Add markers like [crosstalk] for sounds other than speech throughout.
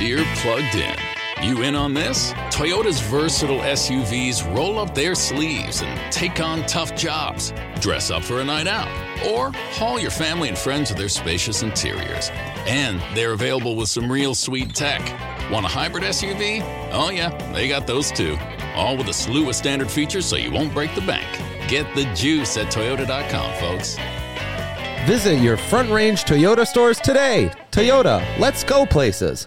Deere plugged in. You in on this? Toyota's versatile SUVs roll up their sleeves and take on tough jobs. Dress up for a night out, or haul your family and friends with their spacious interiors. And they're available with some real sweet tech. Want a hybrid SUV? Oh, yeah, they got those too. All with a slew of standard features so you won't break the bank. Get the juice at Toyota.com, folks. Visit your Front Range Toyota stores today. Toyota, let's go places.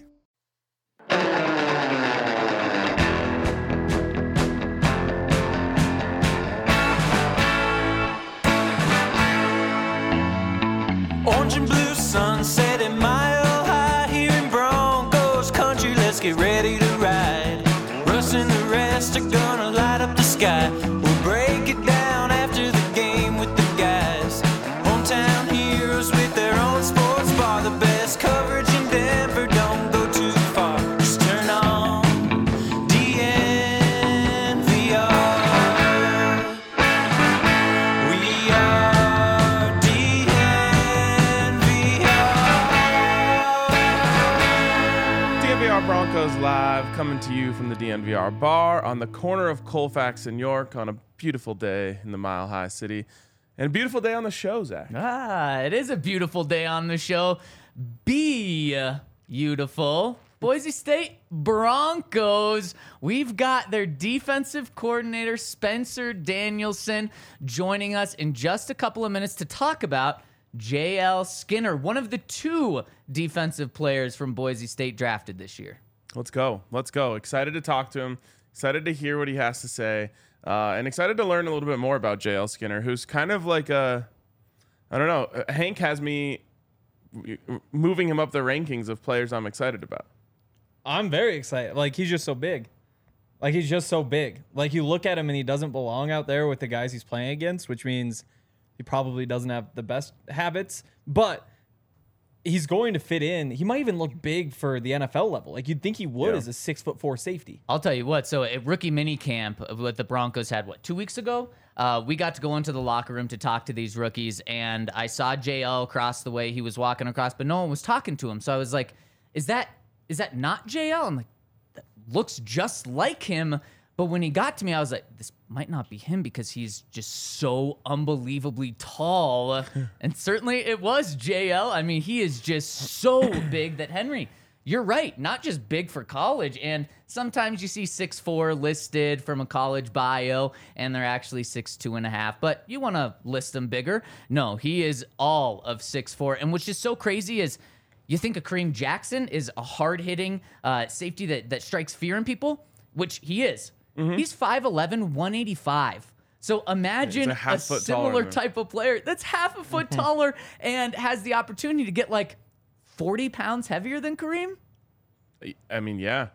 And blue sunset you from the DNVR bar on the corner of Colfax and York on a beautiful day in the Mile High City. And a beautiful day on the show, Zac. Ah, it is a beautiful day on the show. Be beautiful. Boise State Broncos. We've got their defensive coordinator, Spencer Danielson, joining us in just a couple of minutes to talk about JL Skinner, one of the two defensive players from Boise State drafted this year. Let's go. Let's go. Excited to talk to him. Excited to hear what he has to say. Uh, and excited to learn a little bit more about JL Skinner, who's kind of like a, I don't know. uh, Hank has me moving him up the rankings of players I'm excited about. I'm very excited. Like he's just so big. Like he's just so big. Like you look at him and he doesn't belong out there with the guys he's playing against, which means he probably doesn't have the best habits, but he's going to fit in. He might even look big for the NFL level. Like you'd think he would Yeah. as a six foot four safety. I'll tell you what. So at rookie mini camp of what the Broncos had, what two weeks ago, uh, we got to go into the locker room to talk to these rookies, and I saw JL across the way. He was walking across, but no one was talking to him. So I was like, "Is that is that not JL?" I'm like, "That looks just like him." But when he got to me, I was like, "This might not be him because he's just so unbelievably tall." [laughs] and certainly it was JL. I mean, he is just so [coughs] big that Henry. You're right. Not just big for college. And sometimes you see six four listed from a college bio, and they're actually six two and a half. But you want to list them bigger. No, he is all of six four. And what's just so crazy is you think of Kareem Jackson is a hard hitting uh, safety that, that strikes fear in people, which he is. Mm-hmm. He's 5'11, 185. So imagine a a, half taller similar type of player that's half a foot mm-hmm. taller and has the opportunity to get like 40 pounds heavier than Kareem. I mean, yeah,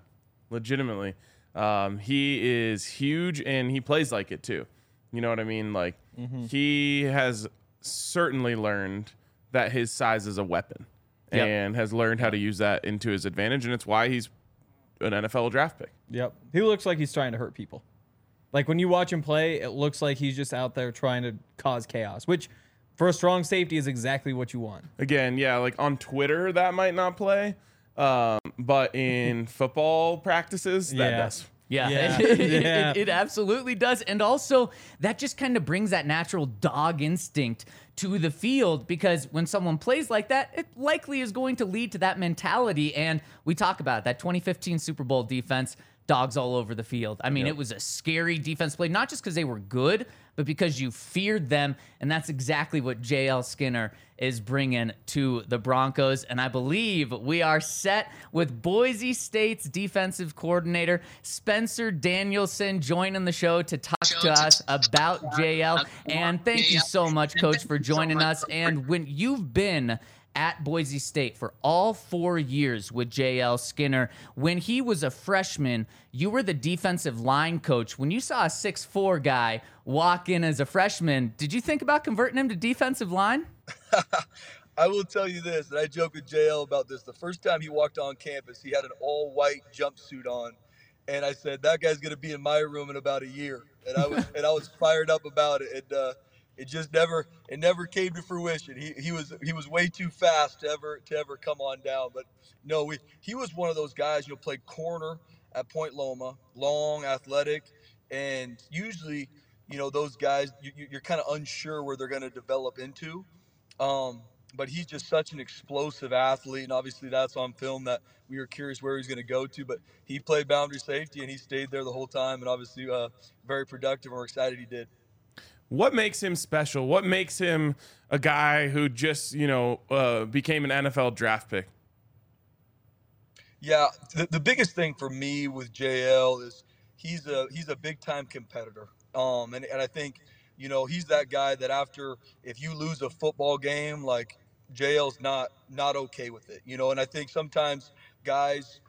legitimately. Um, he is huge and he plays like it too. You know what I mean? Like mm-hmm. he has certainly learned that his size is a weapon Yep. and has learned how to use that into his advantage, and it's why he's an NFL draft pick. Yep. He looks like he's trying to hurt people. Like when you watch him play, it looks like he's just out there trying to cause chaos, which for a strong safety is exactly what you want. Again, yeah, like on Twitter that might not play, um, but in football practices that Yeah. does. Yeah, Yeah, [laughs] It, it- yeah. it absolutely does. And also, that just kind of brings that natural dog instinct to the field because when someone plays like that, it likely is going to lead to that mentality. And we talk about it, that 2015 Super Bowl defense, dogs all over the field. I mean, it was a scary defense play, not just because they were good, but because you feared them. And that's exactly what JL Skinner is bringing to the Broncos. And I believe we are set with Boise State's defensive coordinator, Spencer Danielson, joining the show to talk to us about JL. And thank you so much, Coach, for joining us. And when you've been at Boise State for all four years with JL Skinner. When he was a freshman, you were the defensive line coach. When you saw a six-four guy walk in as a freshman, did you think about converting him to defensive line? [laughs] I will tell you this, and I joke with JL about this. The first time he walked on campus, he had an all white jumpsuit on. And I said, that guy's going to be in my room in about a year. And I was, and I was fired up about it. And, uh, it just never, it never came to fruition. He, he was, he was way too fast to ever, to ever come on down. But no, we, he was one of those guys, you know, played corner at Point Loma, long, athletic. And usually, you know, those guys, you, you're kind of unsure where they're going to develop into. Um, but he's just such an explosive athlete, and obviously that's on film that we were curious where he's going to go to. But he played boundary safety, and he stayed there the whole time, and obviously uh, very productive. And we're excited he did. What makes him special? What makes him a guy who just you know uh, became an NFL draft pick? Yeah, the, the biggest thing for me with JL is he's a he's a big time competitor, um, and and I think you know he's that guy that after if you lose a football game like JL's not not okay with it, you know. And I think sometimes guys,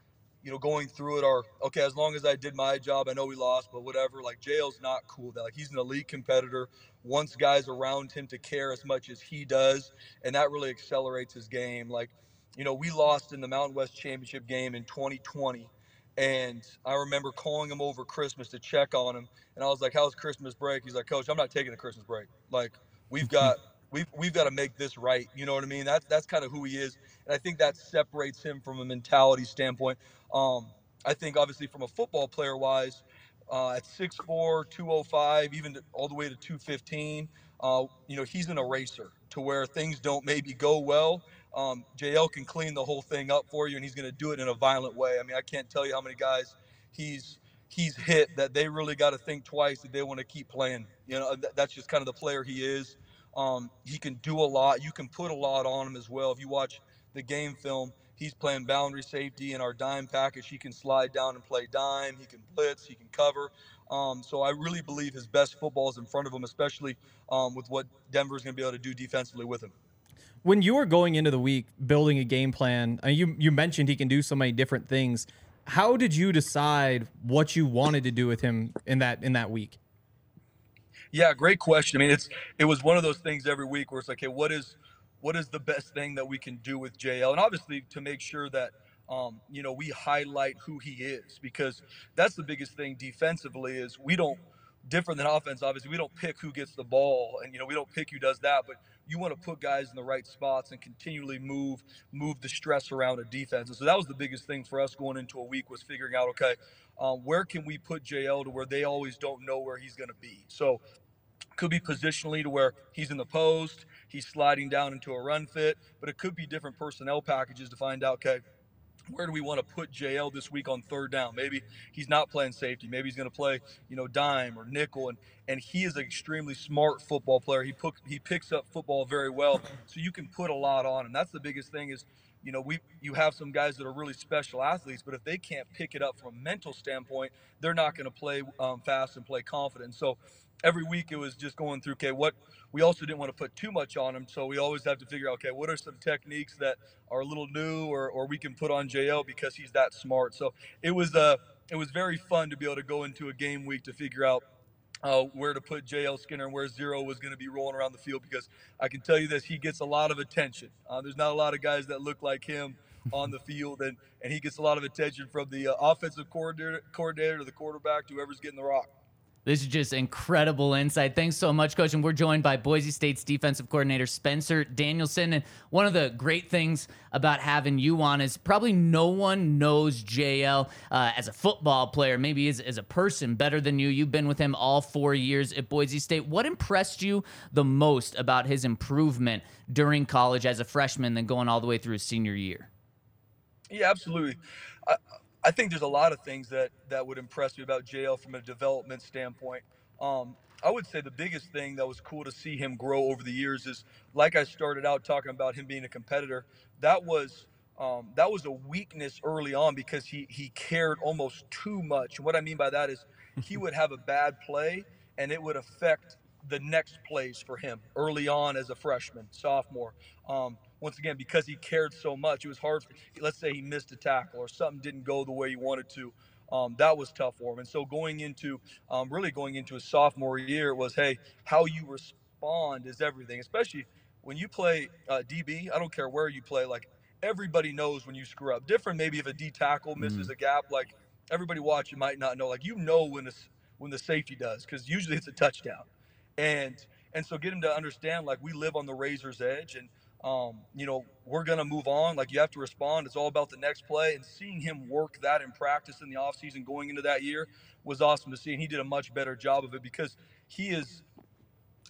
you know, going through it are okay. As long as I did my job, I know we lost, but whatever. Like JL's not cool. That like he's an elite competitor. Wants guys around him to care as much as he does, and that really accelerates his game. Like, you know, we lost in the Mountain West Championship game in 2020. And I remember calling him over Christmas to check on him. And I was like, How's Christmas break? He's like, Coach, I'm not taking a Christmas break. Like, we've got we've we've got to make this right. You know what I mean? That's that's kind of who he is, and I think that separates him from a mentality standpoint. Um, I think obviously from a football player wise, uh, at 6'4", 205, even to, all the way to 215, uh, you know he's an eraser to where things don't maybe go well. Um, JL can clean the whole thing up for you, and he's going to do it in a violent way. I mean, I can't tell you how many guys he's he's hit that they really got to think twice if they want to keep playing. You know, that's just kind of the player he is. Um, he can do a lot. You can put a lot on him as well. If you watch the game film, he's playing boundary safety in our dime package. He can slide down and play dime. He can blitz. He can cover. Um, so I really believe his best football is in front of him, especially um, with what Denver's going to be able to do defensively with him. When you were going into the week building a game plan, you you mentioned he can do so many different things. How did you decide what you wanted to do with him in that in that week? Yeah, great question. I mean, it's it was one of those things every week where it's like, hey, what is what is the best thing that we can do with JL, and obviously to make sure that um, you know we highlight who he is because that's the biggest thing defensively is we don't different than offense. Obviously, we don't pick who gets the ball, and you know we don't pick who does that, but you want to put guys in the right spots and continually move move the stress around a defense. And so that was the biggest thing for us going into a week was figuring out okay, um, where can we put JL to where they always don't know where he's going to be. So could be positionally to where he's in the post, he's sliding down into a run fit, but it could be different personnel packages to find out okay where do we want to put JL this week on third down? Maybe he's not playing safety. Maybe he's going to play, you know, dime or nickel. And and he is an extremely smart football player. He put he picks up football very well, so you can put a lot on him. That's the biggest thing is, you know, we you have some guys that are really special athletes, but if they can't pick it up from a mental standpoint, they're not going to play um, fast and play confident. So every week it was just going through okay what we also didn't want to put too much on them so we always have to figure out okay what are some techniques that are a little new or, or we can put on jl because he's that smart so it was uh it was very fun to be able to go into a game week to figure out uh, where to put JL Skinner and where Zero was going to be rolling around the field because I can tell you this, he gets a lot of attention. Uh, there's not a lot of guys that look like him on the field, and, and he gets a lot of attention from the uh, offensive coordinator, coordinator to the quarterback to whoever's getting the rock. This is just incredible insight. Thanks so much, Coach. And we're joined by Boise State's defensive coordinator, Spencer Danielson. And one of the great things about having you on is probably no one knows JL uh, as a football player, maybe as, as a person better than you. You've been with him all four years at Boise State. What impressed you the most about his improvement during college as a freshman, then going all the way through his senior year? Yeah, absolutely. I, I think there's a lot of things that that would impress me about JL from a development standpoint. Um, I would say the biggest thing that was cool to see him grow over the years is, like I started out talking about him being a competitor. That was um, that was a weakness early on because he he cared almost too much. And what I mean by that is he [laughs] would have a bad play and it would affect the next plays for him early on as a freshman, sophomore. Um, once again, because he cared so much, it was hard. For, let's say he missed a tackle or something didn't go the way he wanted to. Um, that was tough for him. And so going into um, really going into his sophomore year was, hey, how you respond is everything, especially when you play uh, DB. I don't care where you play. Like everybody knows when you screw up. Different maybe if a D tackle misses mm. a gap. Like everybody watching might not know. Like you know when the when the safety does because usually it's a touchdown. And and so get him to understand like we live on the razor's edge and um, you know, we're going to move on. Like you have to respond. It's all about the next play. And seeing him work that in practice in the offseason going into that year was awesome to see. And he did a much better job of it because he is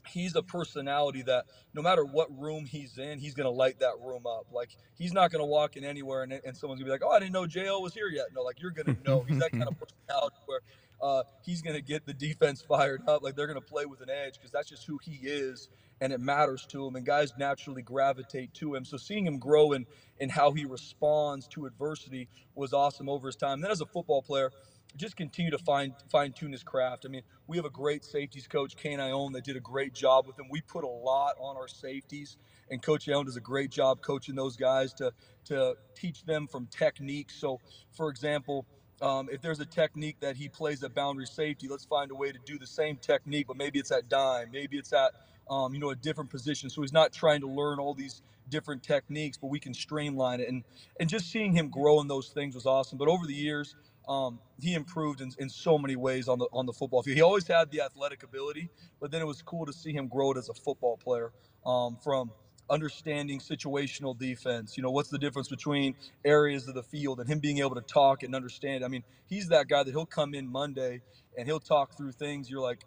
he's a personality that no matter what room he's in, he's going to light that room up. Like he's not going to walk in anywhere and, and someone's going to be like, oh, I didn't know JL was here yet. No, like you're going to know. He's that kind of [laughs] personality where uh, he's going to get the defense [laughs] fired up. Like they're going to play with an edge because that's just who he is and it matters to him and guys naturally gravitate to him so seeing him grow and in how he responds to adversity was awesome over his time then as a football player just continue to fine fine tune his craft. I mean, we have a great safeties coach, Kane Ioane, that did a great job with him. We put a lot on our safeties, and Coach Ione does a great job coaching those guys to to teach them from technique. So, for example, um, if there's a technique that he plays at boundary safety, let's find a way to do the same technique, but maybe it's at dime, maybe it's at um, you know, a different position. So he's not trying to learn all these different techniques, but we can streamline it. And and just seeing him grow in those things was awesome. But over the years, um, he improved in, in so many ways on the on the football field. He always had the athletic ability, but then it was cool to see him grow it as a football player. Um, from understanding situational defense. You know, what's the difference between areas of the field and him being able to talk and understand. I mean, he's that guy that he'll come in Monday and he'll talk through things. You're like,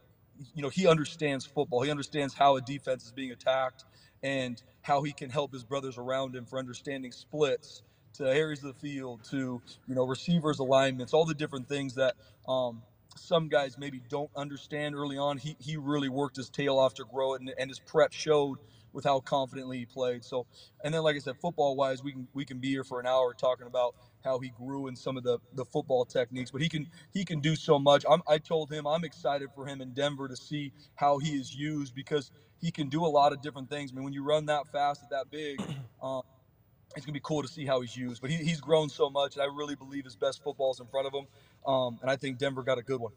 you know, he understands football. He understands how a defense is being attacked and how he can help his brothers around him for understanding splits to areas of the field to you know receivers alignments all the different things that um, some guys maybe don't understand early on he, he really worked his tail off to grow it and, and his prep showed with how confidently he played so and then like i said football wise we can we can be here for an hour talking about how he grew in some of the, the football techniques. But he can he can do so much. I'm, I told him I'm excited for him in Denver to see how he is used because he can do a lot of different things. I mean, when you run that fast at that big, [clears throat] um, it's gonna be cool to see how he's used. But he, he's grown so much, and I really believe his best football is in front of him. Um, and I think Denver got a good one.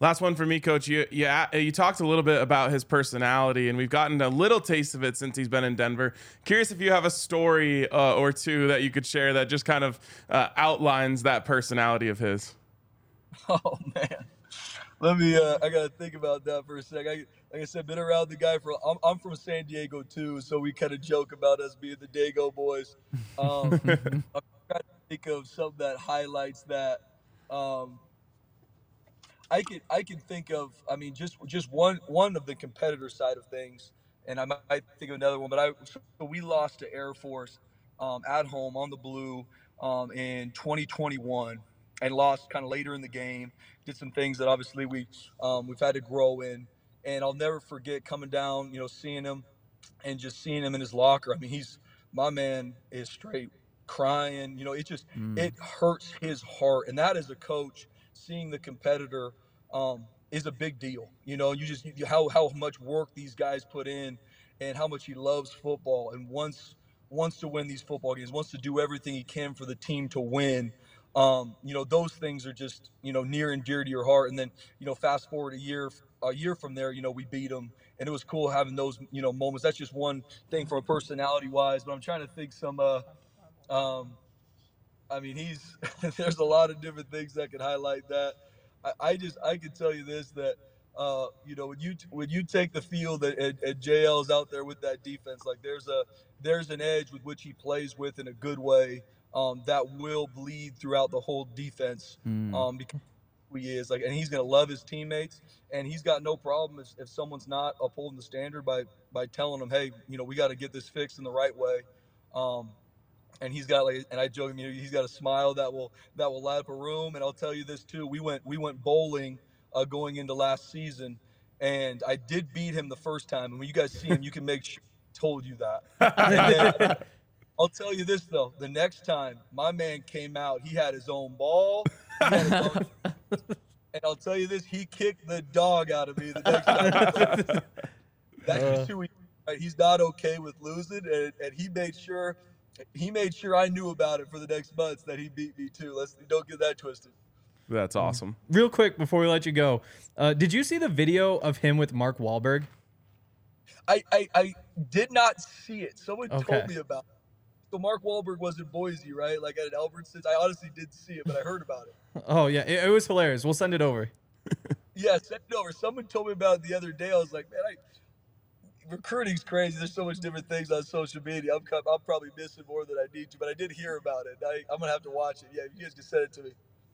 Last one for me, Coach. You you you talked a little bit about his personality, and we've gotten a little taste of it since he's been in Denver. Curious if you have a story uh, or two that you could share that just kind of uh, outlines that personality of his. [laughs] Oh man, let me. Uh, I gotta think about that for a sec. I, like I said, been around the guy for. I'm, I'm from San Diego too, so we kind of joke about us being the Dago boys. Um, [laughs] I'm trying to think of something that highlights that. Um, I can I can think of I mean just just one one of the competitor side of things, and I might think of another one. But I so we lost to Air Force um, at home on the blue um, in 2021, and lost kind of later in the game. Did some things that obviously we um, we've had to grow in, and I'll never forget coming down, you know, seeing him, and just seeing him in his locker. I mean, he's my man is straight crying. You know, it just mm. it hurts his heart, and that is a coach seeing the competitor um, is a big deal. You know, you just you, how how much work these guys put in, and how much he loves football, and wants wants to win these football games, wants to do everything he can for the team to win. Um, you know, those things are just you know near and dear to your heart. And then you know, fast forward a year a year from there, you know, we beat them, and it was cool having those you know moments. That's just one thing from a personality wise, but I'm trying to think some. Uh, um, I mean, he's [laughs] there's a lot of different things that could highlight that. I, I just I can tell you this that uh, you know when you when you take the field and, and, and JL's out there with that defense, like there's a there's an edge with which he plays with in a good way um, that will bleed throughout the whole defense mm. um, because he is like and he's gonna love his teammates and he's got no problem if, if someone's not upholding the standard by by telling them hey you know we got to get this fixed in the right way um, and he's got like, and I joke, you know, he's got a smile that will that will light up a room. And I'll tell you this too: we went we went bowling uh, going into last season, and I did beat him the first time. And when you guys see him, you can make sure I told you that. [laughs] Then, I'll tell you this though: the next time my man came out, he had his own ball. His own, [laughs] and I'll tell you this: he kicked the dog out of me the next time. That's just who he right? He's not okay with losing, and, and he made sure he made sure I knew about it for the next months that he beat me too. Let's don't get that twisted. That's awesome. Real quick before we let you go, uh, did you see the video of him with Mark Wahlberg? I, I, I did not see it. Someone Okay. told me about it. So Mark Wahlberg was in Boise, right? Like at an Albertsons. I honestly didn't see it, but I heard about it. [laughs] Oh yeah, it, it was hilarious. We'll send it over. [laughs] Yeah, send it over. Someone told me about it the other day. I was like, man, I, recruiting's crazy. There's so much different things on social media. I'm, I'm probably missing more than I need to, but I did hear about it. I, I'm gonna have to watch it. Yeah, you guys can send it to me.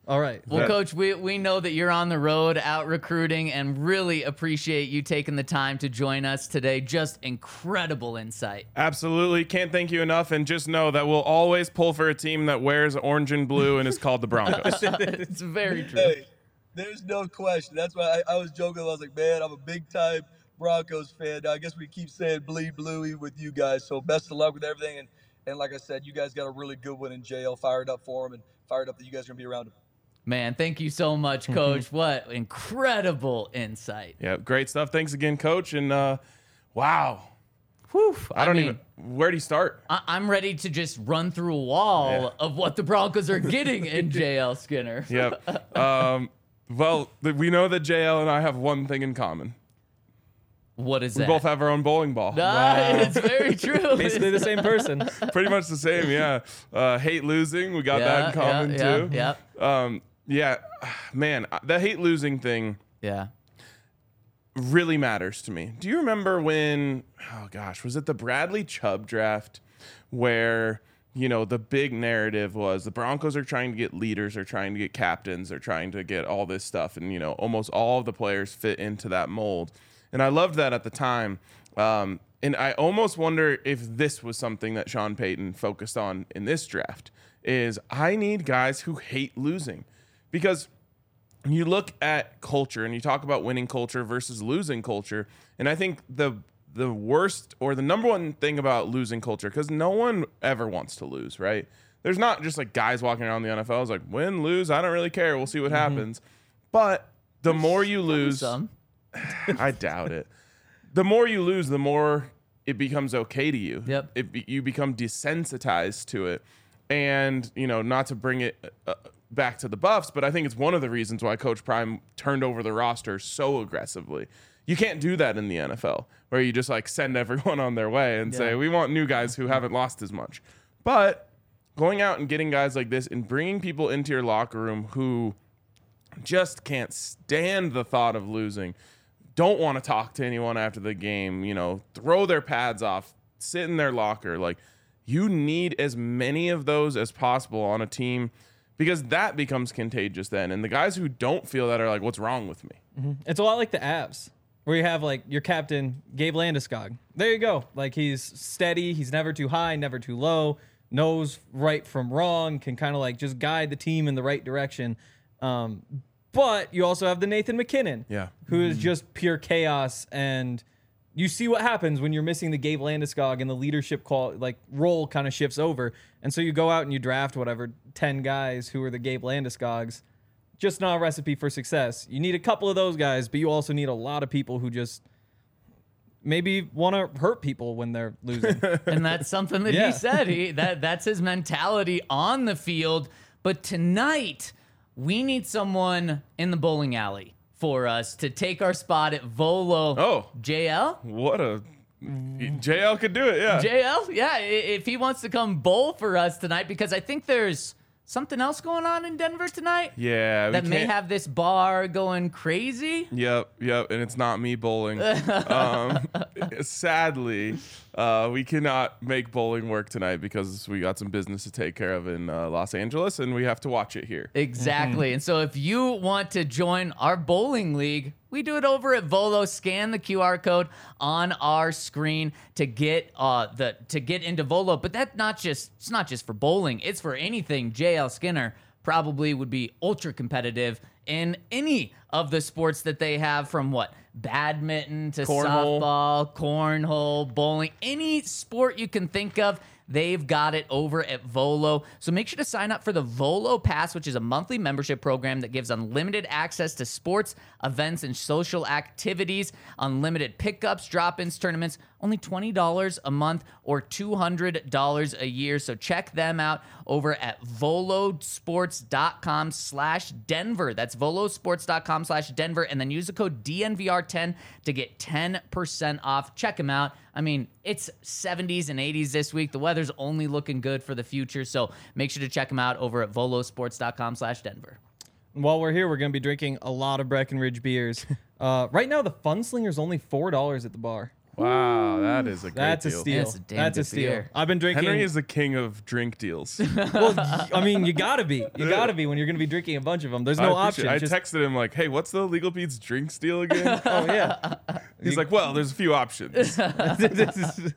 All right. Well, That- coach, we, we know that you're on the road out recruiting and really appreciate you taking the time to join us today. Just incredible insight. Absolutely. Can't thank you enough. And just know that we'll always pull for a team that wears orange and blue and is called the Broncos. [laughs] it's very true. Hey, there's no question. That's why I, I was joking. I was like, man, I'm a big time Broncos fan. Now, I guess we keep saying bleed bluey with you guys. So best of luck with everything. And and like I said, you guys got a really good one in JL. Fired up for him and fired up that you guys are gonna be around him. Man, thank you so much, coach. what incredible insight. yeah, great stuff. Thanks again, coach. And uh, wow. Whew, I don't mean, even, where do you start? I- I'm ready to just run through a wall Yeah. of what the Broncos are getting in [laughs] JL Skinner. Yep. Um, well, we know that JL and I have one thing in common. What is We that? both have our own bowling ball. Ah, It's very [laughs] true. Basically the same person. Pretty much the same, yeah. Uh, hate losing, we got that in common yeah, too. yeah, Um, yeah, [sighs] man, the hate losing thing yeah. really matters to me. Do you remember when, oh gosh, was it the Bradley Chubb draft where, you know, the big narrative was the Broncos are trying to get leaders, they're trying to get captains, they're trying to get all this stuff. And, you know, almost all of the players fit into that mold. And I loved that at the time. Um, and I almost wonder if this was something that Sean Payton focused on in this draft is I need guys who hate losing because you look at culture and you talk about winning culture versus losing culture and i think the the worst or the number one thing about losing culture because no one ever wants to lose right there's not just like guys walking around the nfl is like win lose i don't really care we'll see what happens but the more you lose. [laughs] I doubt it. The more you lose, the more it becomes okay to you. Yep. It you become desensitized to it, and you know not to bring it uh, back to the Buffs, but I think it's one of the reasons why Coach Prime turned over the roster so aggressively. You can't do that in the NFL, where you just like send [laughs] everyone on their way and say we want new guys who haven't lost as much. But going out and getting guys like this and bringing people into your locker room who just can't stand the thought of losing. Don't want to talk to anyone after the game, you know, throw their pads off, sit in their locker. Like, you need as many of those as possible on a team because that becomes contagious then. And the guys who don't feel that are like, what's wrong with me? It's a lot like the Avs, where you have like your captain Gabe Landeskog. There you go. Like he's steady. He's never too high, never too low. Knows right from wrong. Can kind of like just guide the team in the right direction. Um, but you also have the Nathan MacKinnon, Yeah. who is just pure chaos and. You see what happens when you're missing the Gabe Landeskog and the leadership call like role kind of shifts over, and so you go out and you draft whatever ten guys who are the Gabe Landeskogs just not a recipe for success. You need a couple of those guys, but you also need a lot of people who just maybe want to hurt people when they're losing. [laughs] and that's something that Yeah. he said. He [laughs] that that's his mentality on the field. But tonight, we need someone in the bowling alley for us to take our spot at Volo. Oh. JL? What a. JL could do it, yeah. JL? Yeah, if he wants to come bowl for us tonight, because I think there's something else going on in Denver tonight yeah. we that may have this bar going crazy. Yep, yep, and it's not me bowling. [laughs] um, sadly, uh, we cannot make bowling work tonight because we got some business to take care of in uh, Los Angeles, and we have to watch it here. Exactly. And so if you want to join our bowling league, we do it over at Volo. Scan the QR code on our screen to get uh the to get into Volo. But that's not just it's not just for bowling, it's for anything. JL Skinner probably would be ultra competitive in any of the sports that they have from what? Badminton to Cornhole. softball, cornhole, bowling, any sport you can think of. They've got it over at Volo. So make sure to sign up for the Volo Pass, which is a monthly membership program that gives unlimited access to sports, events, and social activities, unlimited pickups, drop ins, tournaments, only $20 a month or $200 a year. So check them out over at volosports.com slash Denver. That's volosports.com slash Denver. And then use the code DNVR10 to get 10% off. Check them out. I mean, it's 70s and 80s this week. The weather's only looking good for the future. So make sure to check them out over at volosports.com slash Denver. While we're here, we're going to be drinking a lot of Breckenridge beers. [laughs] Uh, right now, the Funslinger's only four dollars at the bar. Wow, that is a great That's a deal. steal. That's a damn That's a good steal. beer. I've been drinking. Henry is the king of drink deals. [laughs] well, y- I mean, you gotta be. You gotta be when you're going to be drinking a bunch of them. There's no I option. appreciate- I Just- texted him like, "Hey, what's the Legal Pete's drinks deal again?" [laughs] oh yeah, He's like, "Well, there's a few options." This [laughs] is-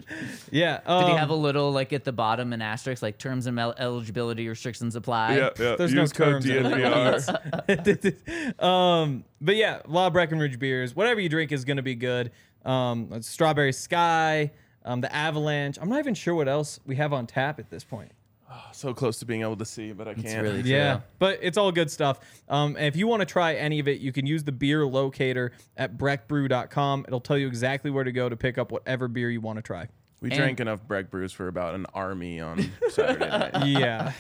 yeah. Did he um, have a little like at the bottom an asterisk like terms and el- eligibility restrictions apply? yeah, yeah. There's Use no code terms DNVR. um, but yeah, a lot of Breckenridge beers. Whatever you drink is going to be good. Um, Strawberry Sky, um, the Avalanche. I'm not even sure what else we have on tap at this point. [sighs] so close to being able to see, but I can't. really Yeah, true. but it's all good stuff. Um, and if you want to try any of it, you can use the beer locator at breckbrew.com. It'll tell you exactly where to go to pick up whatever beer you want to try. We And- drank enough Breck brews for about an army on [laughs] Saturday night. Yeah.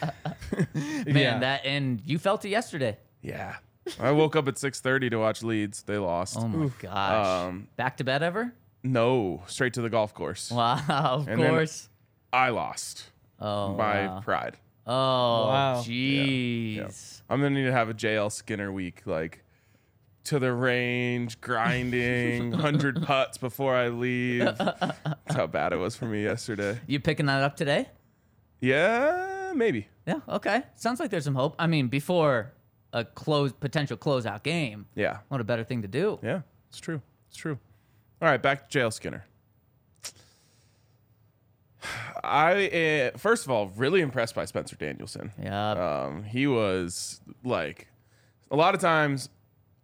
Man, yeah. that and you felt it yesterday. Yeah, [laughs] I woke up at 6:30 to watch Leeds. They lost. Oh my gosh. Um, Back to bed ever? No, straight to the golf course. Wow, [laughs] of And course. I lost Oh, by wow. pride. Oh, Wow. jeez. Yeah. I'm gonna need to have a JL Skinner week, like to the range, grinding, [laughs] hundred putts before I leave. That's how bad it was for me yesterday. You picking that up today? Yeah, maybe. Yeah. Okay. Sounds like there's some hope. I mean, before a close potential closeout game, Yeah, what a better thing to do. yeah, it's true. It's true. All right, back to JL Skinner. [sighs] I uh, first of all really impressed by Spencer Danielson. Yeah. Um, he was like, a lot of times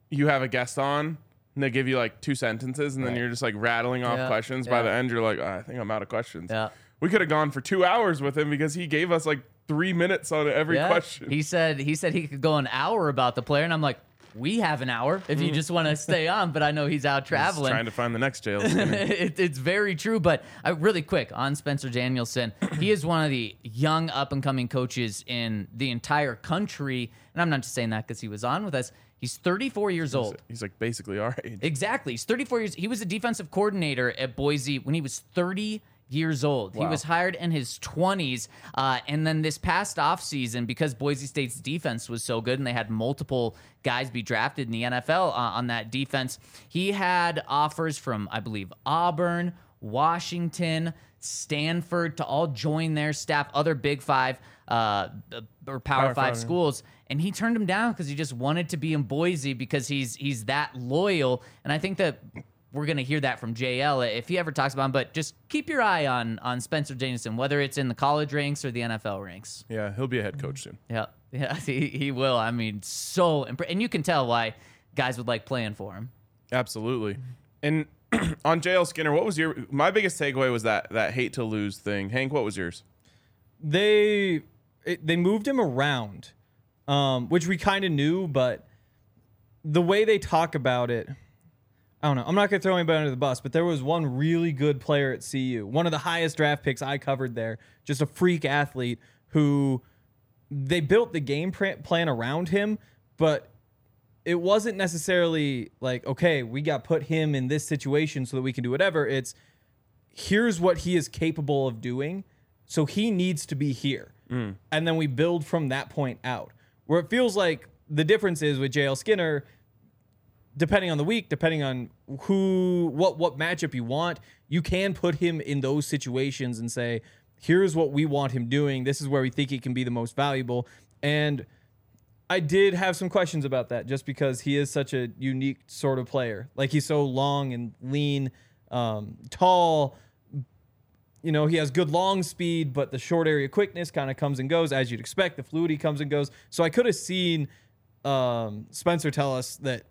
you have a guest on and they give you like two sentences and then Right. you're just like rattling off Yeah, questions. By the end, you're like, "Ah, I think I'm out of questions. Yeah. We could have gone for two hours with him because he gave us like three minutes on every yeah. question. He said he said he could go an hour about the player, and I'm like, we have an hour if you just want to stay [laughs] on. But I know he's out Just traveling. trying to find the next JL Skinner. [laughs] it, it's very true. But uh, really quick on Spencer Danielson, [clears throat] he is one of the young up and coming coaches in the entire country. And I'm not just saying that because he was on with us. He's 34 years old. He's like basically our age. Exactly. He's 34 years. He was a defensive coordinator at Boise when he was 30 years old. He was hired in his 20s. Uh, and then this past offseason, because Boise State's defense was so good and they had multiple guys be drafted in the NFL uh, on that defense, he had offers from, I believe, Auburn, Washington, Stanford to all join their staff, other Big Five uh, or Power, Power Five Five, yeah. schools and he turned him down because he just wanted to be in Boise because he's he's that loyal. And I think that we're gonna hear that from JL if he ever talks about him. But just keep your eye on on Spencer Jameson, whether it's in the college ranks or the NFL ranks. Yeah, he'll be a head coach soon. Yeah, [laughs] yeah, he, he will. I mean, so impre- and you can tell why guys would like playing for him. Absolutely. And [clears throat] on JL Skinner, what was your my biggest takeaway was that that hate to lose thing. Hank, what was yours? they it, they moved him around, um, which we kind of knew, but the way they talk about it, I don't know. I'm not gonna throw anybody under the bus, but there was one really good player at CU, one of the highest draft picks I covered there, just a freak athlete who they built the game plan around him, but it wasn't necessarily like, okay, we got put him in this situation so that we can do whatever. It's here's what he is capable of doing. So he needs to be here. Mm. And then we build from that point out. Where it feels like the difference is with JL Skinner, depending on the week, depending on who what what matchup you want, you can put him in those situations and say, here's what we want him doing. This is where we think he can be the most valuable. And I did have some questions about that just because he is such a unique sort of player. Like he's so long and lean, um, tall. You know, he has good long speed, but the short area quickness kind of comes and goes as you'd expect. The fluidity comes and goes. So I could have seen um, Spencer tell us that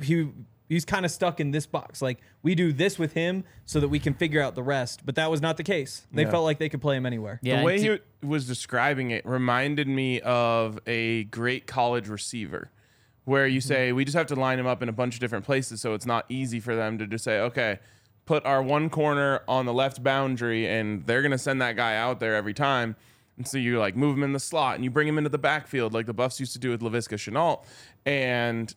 he he's kind of stuck in this box. Like we do this with him so that we can figure out the rest. But that was not the case. They Yeah. felt like they could play him anywhere. Yeah, the way he was describing it reminded me of a great college receiver where you mm-hmm. say we just have to line him up in a bunch of different places so it's not easy for them to just say okay put our one corner on the left boundary, and they're gonna send that guy out there every time. And so you like move him in the slot and you bring him into the backfield like the Buffs used to do with Laviska Shenault. And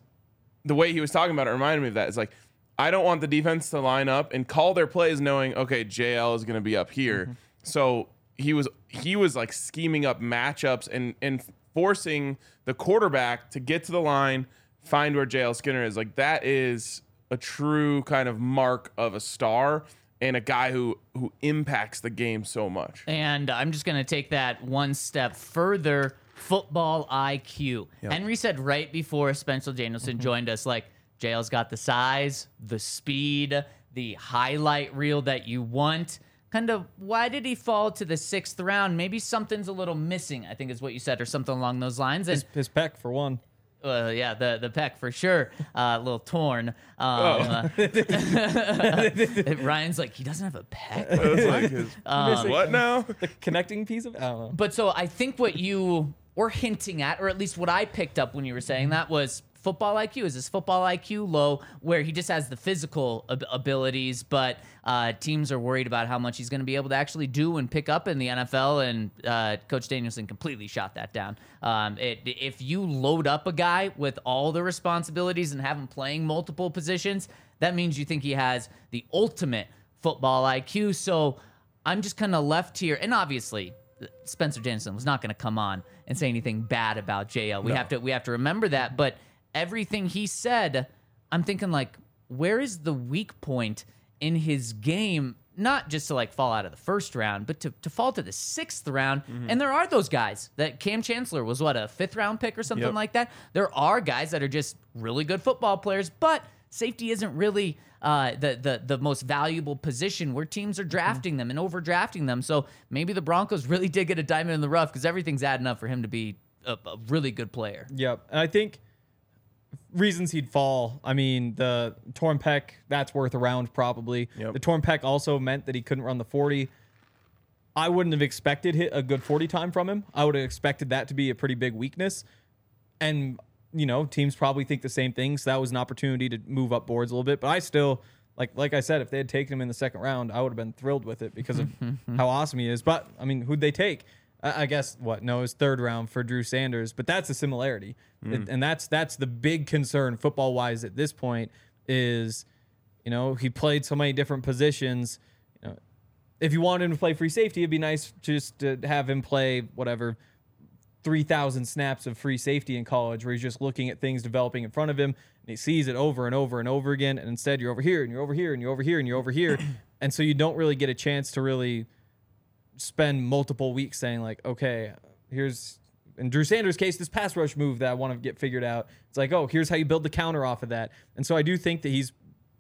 the way he was talking about it reminded me of that. It's like I don't want the defense to line up and call their plays knowing okay JL is going to be up here. Mm-hmm. So he was he was like scheming up matchups and and forcing the quarterback to get to the line, find where JL Skinner is. Like that is a true kind of mark of a star and a guy who who impacts the game so much. And I'm just going to take that one step further. Football IQ. Henry said right before Spencer Danielson joined us, like, JL's got the size, the speed, the highlight reel that you want. Kind of, why did he fall to the sixth round? Maybe something's a little missing, I think is what you said, or something along those lines. And His, his pec for one. uh, yeah, the the pec for sure, [laughs] uh, a little torn. Um, [laughs] [laughs] Ryan's like, he doesn't have a pec. Like his- what now? The connecting piece of I don't know. But so I think what you were hinting at, or at least what I picked up when you were saying that, was football IQ. Is his football IQ low, where he just has the physical ab- abilities, but uh, teams are worried about how much he's going to be able to actually do and pick up in the NFL? And uh, Coach Danielson completely shot that down. Um, it, if you load up a guy with all the responsibilities and have him playing multiple positions, that means you think he has the ultimate football IQ. So I'm just kind of left here, and obviously Spencer Danielson was not going to come on and say anything bad about JL. We have to we have to remember that. But everything he said, I'm thinking like, where is the weak point in his game? Not just to like fall out of the first round, but to, to fall to the sixth round. Mm-hmm. And there are those guys that Kam Chancellor was what a fifth round pick or something Yep. like that. There are guys that are just really good football players, but safety isn't really uh, the, the the most valuable position where teams are drafting them and overdrafting them. So maybe the Broncos really did get a diamond in the rough because everything's adding up for him to be a, a really good player. Yep. And I think reasons he'd fall. I mean, the torn pec, that's worth a round probably. Yep. The torn pec also meant that he couldn't run the 40. I wouldn't have expected hit a good 40 time from him. I would have expected that to be a pretty big weakness. And, you know, teams probably think the same thing. So that was an opportunity to move up boards a little bit. But I still like like I said, if they had taken him in the second round, I would have been thrilled with it because of [laughs] how awesome he is. But I mean, who'd they take? I, I guess what? No, it was third round for Drew Sanders. But that's a similarity, It- mm. and that's that's the big concern football wise at this point is, you know, he played so many different positions. You know, if you wanted him to play free safety, it'd be nice just to have him play whatever 3,000 snaps of free safety in college where he's just looking at things developing in front of him and he sees it over and over and over again. And instead, you're over here and you're over here and you're over here and you're over here. [coughs] and so you don't really get a chance to really spend multiple weeks saying, like, okay, here's. In Drew Sanders' case, this pass rush move that I want to get figured out. It's like, oh, here's how you build the counter off of that. And so I do think that he's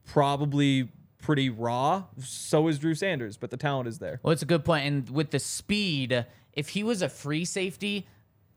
probably pretty raw. So is Drew Sanders, but the talent is there. Well, it's a good point. And with the speed, if he was a free safety,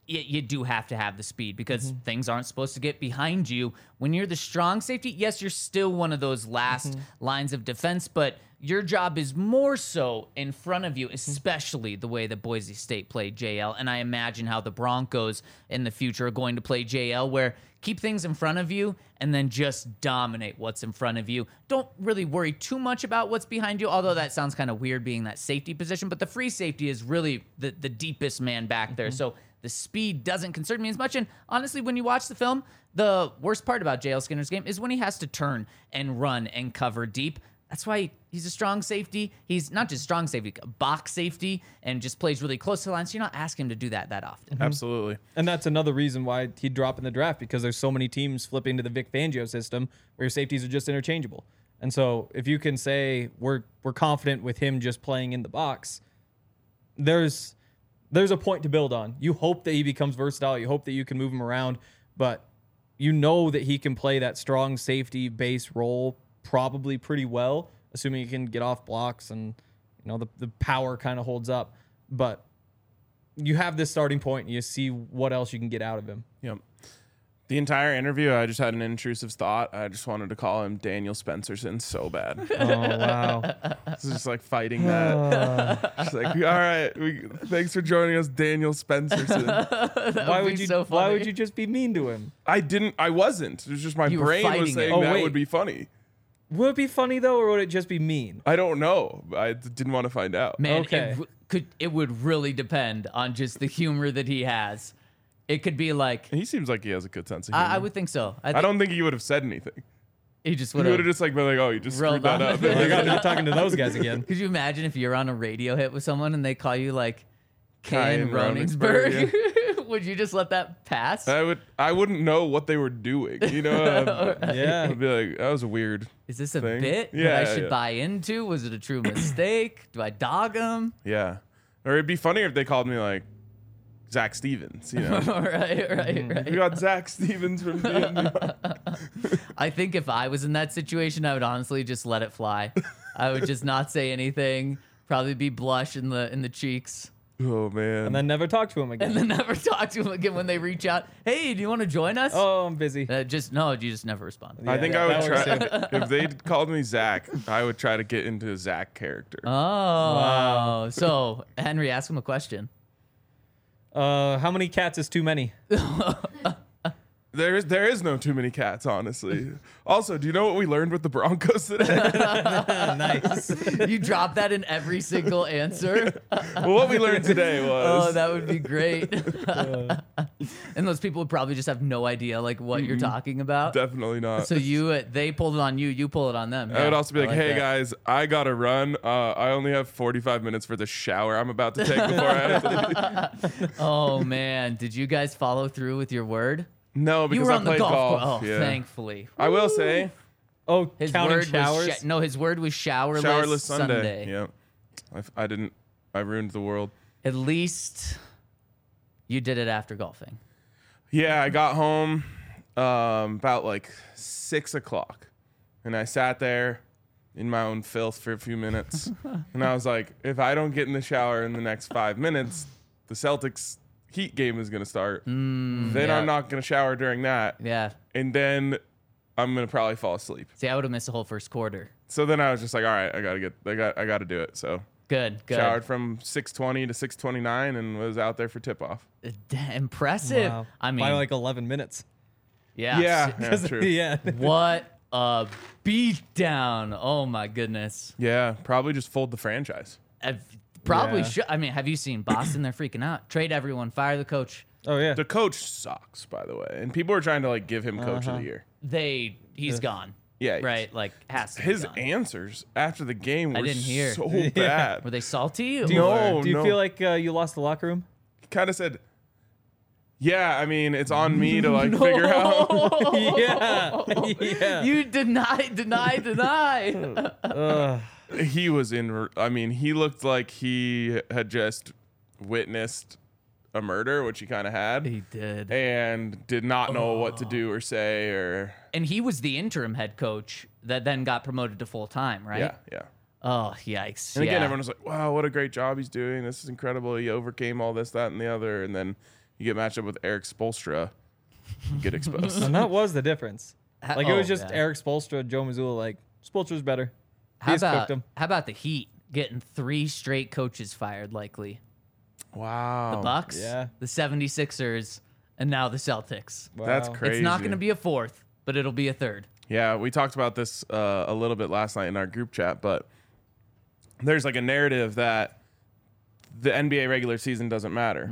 you, you do have to have the speed because mm-hmm. things aren't supposed to get behind you. When you're the strong safety, yes, you're still one of those last mm-hmm. lines of defense, but your job is more so in front of you, mm-hmm. especially the way that Boise State played JL. And I imagine how the Broncos in the future are going to play JL, where keep things in front of you and then just dominate what's in front of you. Don't really worry too much about what's behind you, although that sounds kind of weird being that safety position. But the free safety is really the, the deepest man back there. So the speed doesn't concern me as much. And honestly, when you watch the film, the worst part about JL Skinner's game is when he has to turn and run and cover deep. That's why he's a strong safety. He's not just strong safety, box safety, and just plays really close to the line. So you're not asking him to do that that often. Mhm. Absolutely. And that's another reason why he'd drop in the draft because there's so many teams flipping to the Vic Fangio system where your safeties are just interchangeable. And so if you can say we're we're confident with him just playing in the box, there's there's a point to build on. You hope that he becomes versatile. You hope that you can move him around, but you know that he can play that strong safety base role probably pretty well, assuming he can get off blocks and you know the, the power kind of holds up. But you have this starting point and you see what else you can get out of him. Yep. The entire interview, I just had an intrusive thought. I just wanted to call him Daniel Spencerson so bad. [laughs] Oh wow. It's just like fighting that. [sighs] Just like, all right, we, thanks for joining us, Daniel Spencerson. [laughs] why be would you so why would you just be mean to him? I didn't. I wasn't. It was just my You brain was saying it. Oh, that wait. would be funny. Would it be funny though, or would it just be mean? I don't know. I didn't want to find out. Man, Okay. it w- could it would really depend on just the humor that he has. It could be like He seems like he has a good sense of humor. I, I would think so. I, I don't think he would have said anything. He just would would have have. just like been like, "Oh, you just screwed that up." with it. Oh my God, not talking to those guys again. Could you imagine if you're on a radio hit with someone and they call you like Kyan Kane Roningsberg, Roningsberg? [laughs] would you just let that pass? I would. I wouldn't know what they were doing. You know. [laughs] Yeah. I'd be like, "That was weird." Is this a thing. bit that Yeah, I should yeah. buy into? Was it a true mistake? Do I dog him? Yeah. Or it'd be funnier if they called me like Zac Stevens. You know. [laughs] right, right, we right. got Zac Stevens from D&D. [laughs] I think if I was in that situation, I would honestly just let it fly. I would just not say anything. Probably be blush in the in the cheeks, Oh man. And then never talk to him again. and then never [laughs] talk to him again when they reach out. Hey, do you want to join us? oh, I'm busy. Uh, just no, you just never respond. I think yeah, I would try if they called me Zac, I would try to get into a Zac character. Oh, Wow. so Henry, ask him a question. Uh, how many cats is too many? [laughs] There is there is no too many cats, honestly. [laughs] also, do you know what we learned with the Broncos today? [laughs] nice. You drop that in every single answer. [laughs] well, what we learned today was Oh, that would be great. and those people would probably just have no idea like what you're talking about. definitely not. So you, uh, they pulled it on you. You pull it on them. I would also be I like, "Hey that. guys, I gotta run. Uh, I only have 45 minutes for the shower I'm about to take before I have to leave." Oh man, did you guys follow through with your word? No, You because were I on the played golf, golf. Oh, yeah. thankfully. I will say, Oh, His counting word showers. was sho- no. His word was showerless, showerless Sunday. Sunday. Yeah, I, f- I didn't. I ruined the world. At least you did it after golfing. Yeah, I got home um, about like six o'clock, and I sat there in my own filth for a few minutes, [laughs] and I was like, if I don't get in the shower in the next five minutes, the Celtics Heat game is gonna start. then yeah. I'm not gonna shower during that, Yeah. and then I'm gonna probably fall asleep. See, I would have missed the whole first quarter. So then I was just like, all right, I gotta get, I got, I gotta do it. So Good. Good. showered from 6:20 to 6:29, and was out there for tip off. Uh, Impressive. Wow. I mean, by like 11 minutes. yeah. [laughs] Yeah, yeah, true. yeah. [laughs] What a beatdown. Oh my goodness. Yeah, probably just fold the franchise. I've- probably Yeah. should. I mean, have you seen Boston? They're freaking out. Trade everyone. Fire the coach. Oh yeah. The coach sucks, by the way, and people are trying to like give him coach Uh-huh. of the year. They. He's gone. Yeah, Right. Like has to. be His gone. answers after the game were I didn't hear. so [laughs] Yeah. bad. Were they salty? Do you, No, do you no. feel like uh, you lost the locker room? kind of said, "Yeah, I mean, it's on me to like [laughs] [laughs] figure out." yeah. yeah. You deny, deny, deny. Ugh. He was in. I mean, he looked like he had just witnessed a murder, which he kind of had, he did. and did not know what to do or say or. And he was the interim head coach that then got promoted to full time, right? Yeah, yeah. Oh, yikes. And again, yeah. everyone was like, "Wow, what a great job he's doing! This is incredible. He overcame all this, that, and the other." And then you get matched up with Erik Spoelstra, you get exposed. [laughs] And that was the difference. Ha- [laughs] Like it was oh, just yeah. Erik Spoelstra, Joe Mazzulla. Like Spoelstra's better. How He's about how about the Heat getting three straight coaches fired? Likely wow, the Bucks, yeah. the 76ers, and now the Celtics. That's crazy. It's not going to be a fourth, but it'll be a third. Yeah, we talked about this uh, a little bit last night in our group chat, but there's like a narrative that the NBA regular season doesn't matter.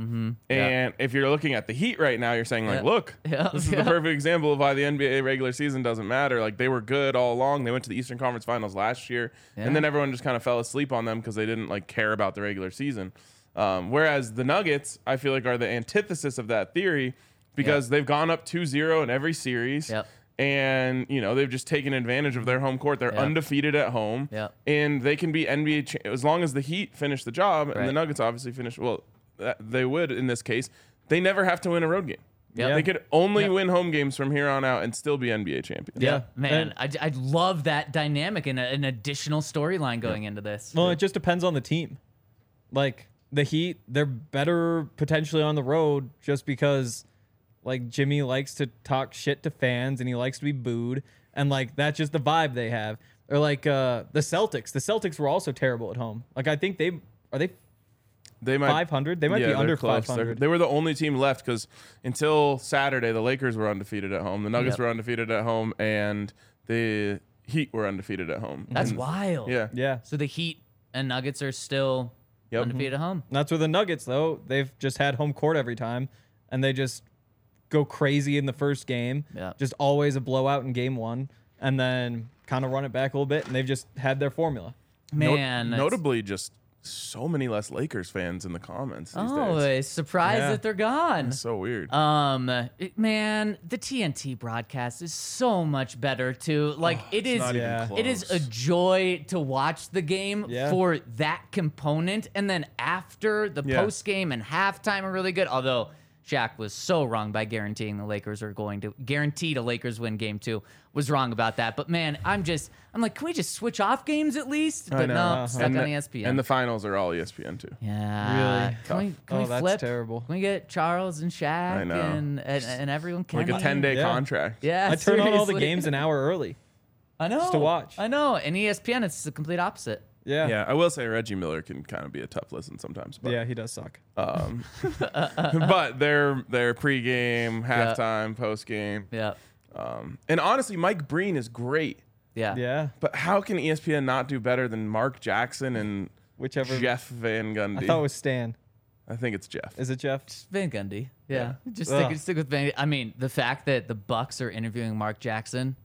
And if you're looking at the Heat right now, you're saying like, Mm-hmm. Yeah. look, Yeah. this is Yeah. the perfect example of why the NBA regular season doesn't matter. Like they were good all along. They went to the Eastern Conference Finals last year, Yeah. and then everyone just kind of fell asleep on them because they didn't like care about the regular season. Um, whereas the Nuggets, I feel like, are the antithesis of that theory because they've gone up 2-0 in every series. Yep. And you know they've just taken advantage of their home court. They're Yep. undefeated at home, Yep. and they can be NBA cha- as long as the Heat finish the job, and the Nuggets obviously finish. Well, that, they would in this case. They never have to win a road game. Yep. They could only Yep. win home games from here on out and still be NBA champions. Yeah. man, I, I love that dynamic and a, an additional storyline going into this. Well, it just depends on the team. Like the Heat, they're better potentially on the road just because like Jimmy likes to talk shit to fans and he likes to be booed and like that's just the vibe they have. Or like uh the Celtics. The Celtics were also terrible at home. Like I think they are they They might 500? They might be they're under close. They're- 500. They were the only team left because until Saturday, the Lakers were undefeated at home. The Nuggets Yep. were undefeated at home, and the Heat were undefeated at home. That's And- wild. Yeah. Yeah. So the Heat and Nuggets are still Yep. undefeated at home. That's where the Nuggets, though, they've just had home court every time, and they just go crazy in the first game. Yeah. Just always a blowout in game one, and then kind of run it back a little bit, and they've just had their formula. Man, that's- notably, just so many less Lakers fans in the comments these Oh, days. it's surprised Yeah. that they're gone. So weird. Um, it- man, the TNT broadcast is so much better too. Like [sighs] it is, not even Yeah. it is a close. joy to watch the game Yeah. for that component, and then after the Yeah. post game and halftime are really good. Although Shaq was so wrong by guaranteeing the Lakers are going to guarantee the Lakers win game two. Was wrong about that, but man, I'm just, I'm like, can we just switch off games at least? But know. no, Uh-huh. stuck and on the, ESPN. And the finals are all ESPN too. Yeah. Really? Can we, can Oh, we that's flip? terrible. Can we get Charles and Shaq I know. And, and and everyone? Can like a 10 day Yeah. contract. Yeah. I turn on all the games an hour early. I know. to watch. I know. And ESPN, it's the complete opposite. Yeah. Yeah, I will say Reggie Miller can kind of be a tough listen sometimes. But, Yeah, he does suck. Um, [laughs] [laughs] but their their pregame, halftime, postgame, Yeah. um, and honestly, Mike Breen is great. Yeah. Yeah. But how can ESPN not do better than Mark Jackson and Whichever. Jeff Van Gundy? I thought it was Stan. I think it's Jeff. Is it Jeff? Van Gundy. Yeah. Just Ugh. stick, stick with Van. I mean, the fact that the Bucks are interviewing Mark Jackson.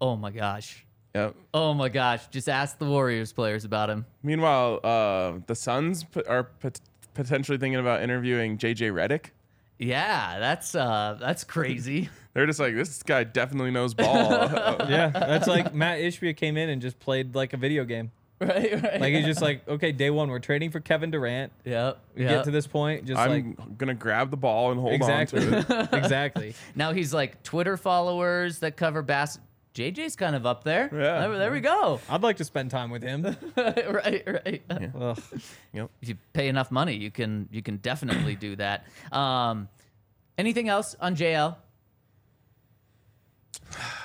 Oh my gosh. Yep. Oh my gosh. Just ask the Warriors players about him. Meanwhile, uh, the Suns p- are pot- potentially thinking about interviewing JJ Redick. Yeah, that's uh that's crazy. [laughs] They're just like, this guy definitely knows ball. [laughs] Yeah. That's like Mat Ishbia came in and just played like a video game. [laughs] right, right. Like he's just like, okay, day one, we're trading for Kevin Durant. Yep. We yep. get to this point, just I'm gonna grab the ball and hold exactly, on to it. exactly. Now he's like Twitter followers that cover bass. JJ's kind of up there. Yeah. There, there we go. I'd like to spend time with him. [laughs] right, right. Ugh. Yep. If you pay enough money, you can you can definitely do that. Um, anything else on JL?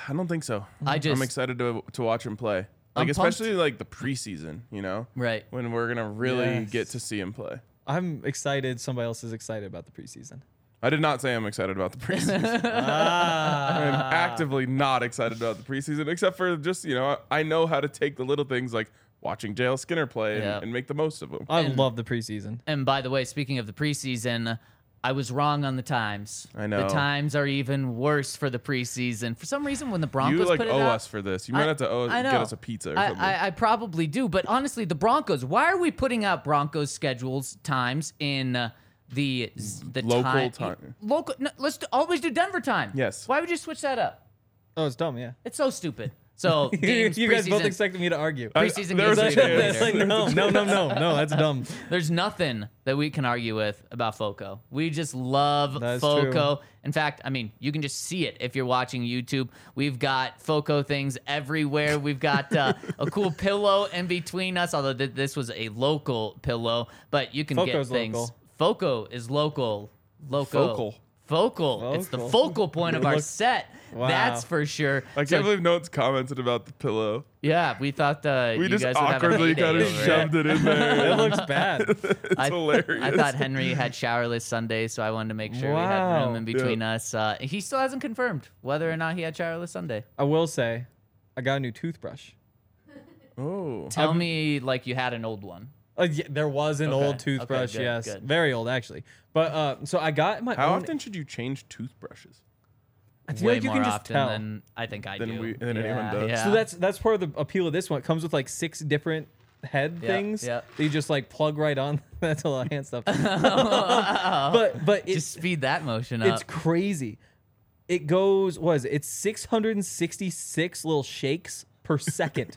I don't think so. I just I'm excited to to watch him play. I'm Like pumped. especially like the preseason, you know, right. when we're gonna really Yes. get to see him play. I'm excited. Somebody else is excited about the preseason. I did not say I'm excited about the preseason. [laughs] Ah. I'm actively not excited about the preseason, except for just you know I know how to take the little things like watching JL Skinner play and, Yeah. and make the most of them. I And- love the preseason. And by the way, speaking of the preseason, I was wrong on the times. I know. the times are even worse for the preseason. For some reason, when the Broncos You like put it owe out, us for this. You might I- have to owe, I get us a pizza or I, something. I, I probably do, but honestly, the Broncos. Why are we putting out Broncos schedules times in uh, the the Local time? time. Local. No, let's do, always do Denver time. Yes. Why would you switch that up? Oh, it's dumb. Yeah. It's so stupid. So [laughs] you guys both preseason- expected me to argue. Preseason there was games a are chance. That's later. like, no, no, no, no, no. That's [laughs] dumb. There's nothing that we can argue with about FOCO. We just love That's FOCO. true. In fact, I mean, you can just see it if you're watching YouTube. We've got FOCO things everywhere. We've got uh, a cool [laughs] pillow in between us, although th- this was a local pillow, but you can FOCO's get things. local. FOCO is local. Local. Focal. Focal. It's the Focal. focal point of our set. Wow. That's for sure. I can't So, believe no one's commented about the pillow. yeah, we thought uh, We you just guys would have a awkwardly kind of over it. shoved it in there. It looks bad. [laughs] it's I, hilarious. I thought Henry had showerless Sundays, so I wanted to make sure we had room in between us. Uh, he still hasn't confirmed whether or not he had showerless Sunday. I will say, I got a new toothbrush. Oh. Tell me like you had an old one. Uh, yeah, there was an Okay, old okay, toothbrush, good, yes, good. very old actually. But uh, so I got my How own. often should you change toothbrushes? I feel Way like you more can just often tell. than I think I Than do. we than Yeah. anyone does. Yeah. So that's that's part of the appeal of this one. It comes with like six different head Yeah, things yeah. that you just like plug right on. [laughs] that's a lot of hand stuff. [laughs] [laughs] but but it, Just speed that motion up. it's crazy. It goes was it, it's 666 little shakes per second.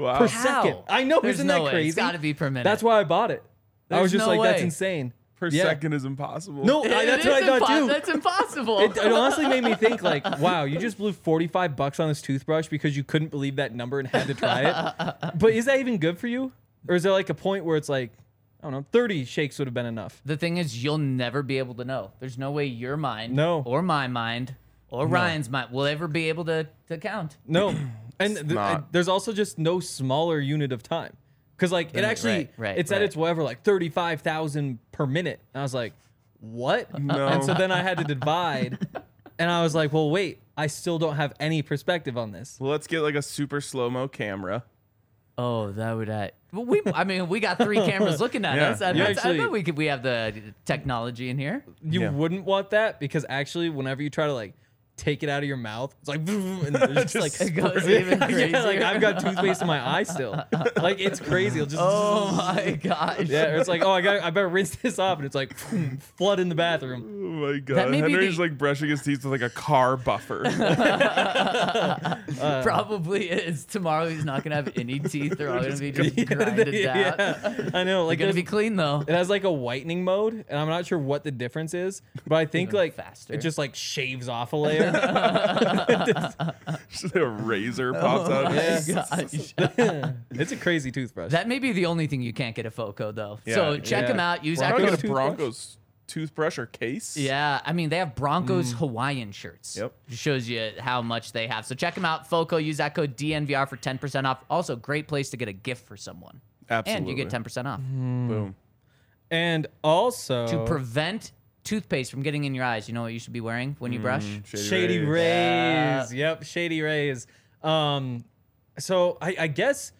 Wow. per How? second. I know, There's isn't no that way. crazy? It's got to be per minute. That's why I bought it. I There's was just no like, that's way. insane. Per Yeah. second is impossible. No, It I, that's is what I thought impo- too. That's impossible. It, it honestly made me think like, wow, you just blew 45 bucks on this toothbrush because you couldn't believe that number and had to try it. [laughs] but is that even good for you? Or is there like a point where it's like, I don't know, 30 shakes would have been enough? the thing is, you'll never be able to know. There's no way your mind, No. or my mind, or Ryan's mind will ever be able to to count. No. [clears throat] And th- not. there's also just no smaller unit of time. Because like it actually, right, right, it's at its whatever, like 35,000 per minute. And I was like, what? [laughs] No. And so then I had to divide. and I was like, well, wait, I still don't have any perspective on this. Well, let's get like a super slow mo camera. Oh, that would I. Well, we, I mean, we got three cameras [laughs] looking at Yeah. us. I, You I, I actually- bet we could. We have the technology in here. You Yeah. wouldn't want that because actually, whenever you try to like take it out of your mouth, it's like [laughs] and [laughs] it's just like It goes even [laughs] Yeah, like. I've got toothpaste in my eye still. Like it's crazy. It'll just Oh my gosh. yeah. It's like oh, I got I better rinse this off, and it's like flood in the bathroom. Oh my god. may be Henry's the- like brushing his teeth with like a car buffer. Uh, Probably is. Tomorrow he's not gonna have any teeth. They're all gonna be just grinded down. yeah, I know. Like Like gonna be clean though. It has like a whitening mode, and I'm not sure what the difference is, but I think Even like faster. it just like shaves off a layer. [laughs] Just a razor oh pops out. Oh my gosh. it's a crazy toothbrush. That may be the only thing you can't get at Foco though. Yeah. so check Yeah. them out. Use Bronco Echo. get a Broncos toothbrush or case. Yeah, I mean they have Broncos hmm. Hawaiian shirts. Yep. It shows you how much they have. So check them out. Foco. Use that code DNVR for ten percent off. Also, great place to get a gift for someone. Absolutely. And you get ten percent off hmm. Boom. and also to prevent toothpaste from getting in your eyes. You know what you should be wearing when you brush? Shady Rays. Rays. Yep, Shady Rays. Um, so I, I guess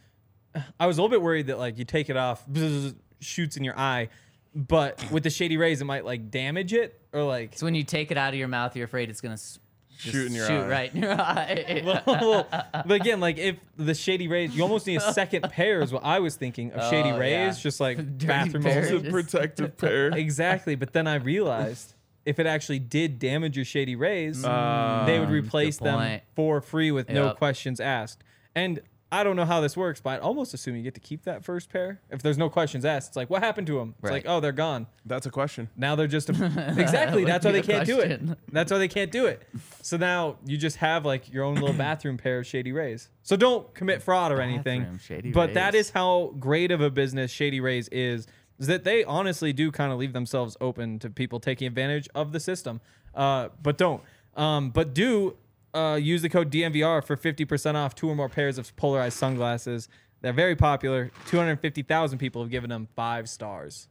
I was a little bit worried that like you take it off, bzz, shoots in your eye, but with the Shady Rays, it might like damage it or like. So when you take it out of your mouth, you're afraid it's gonna s- just Shoot in your shoot eye. right in your eye. [laughs] well, but again, like if the Shady Rays, you almost need a [laughs] second pair, is what I was thinking of Shady Oh, Rays, yeah. just like [laughs] Dirty bathroom pair. It's hoses. a protective pair. Exactly, but then I realized if it actually did damage your Shady Rays, mm, they would replace them for free with no questions asked. And I don't know how this works, but I almost assume you get to keep that first pair. If there's no questions asked, it's like, what happened to them? It's Right. like, oh, they're gone. That's a question. Now they're just a, [laughs] exactly. would That's why be they the can't do it. That's why they can't do it. So now you just have like your own little [coughs] bathroom pair of Shady Rays. So don't commit fraud or anything. Bathroom Shady but that Rays. is how great of a business Shady Rays is. Is that they honestly do kind of leave themselves open to people taking advantage of the system. Uh, but don't. Um, but do uh, use the code DNVR for 50% off two or more pairs of polarized sunglasses. They're very popular. 250,000 people have given them five stars.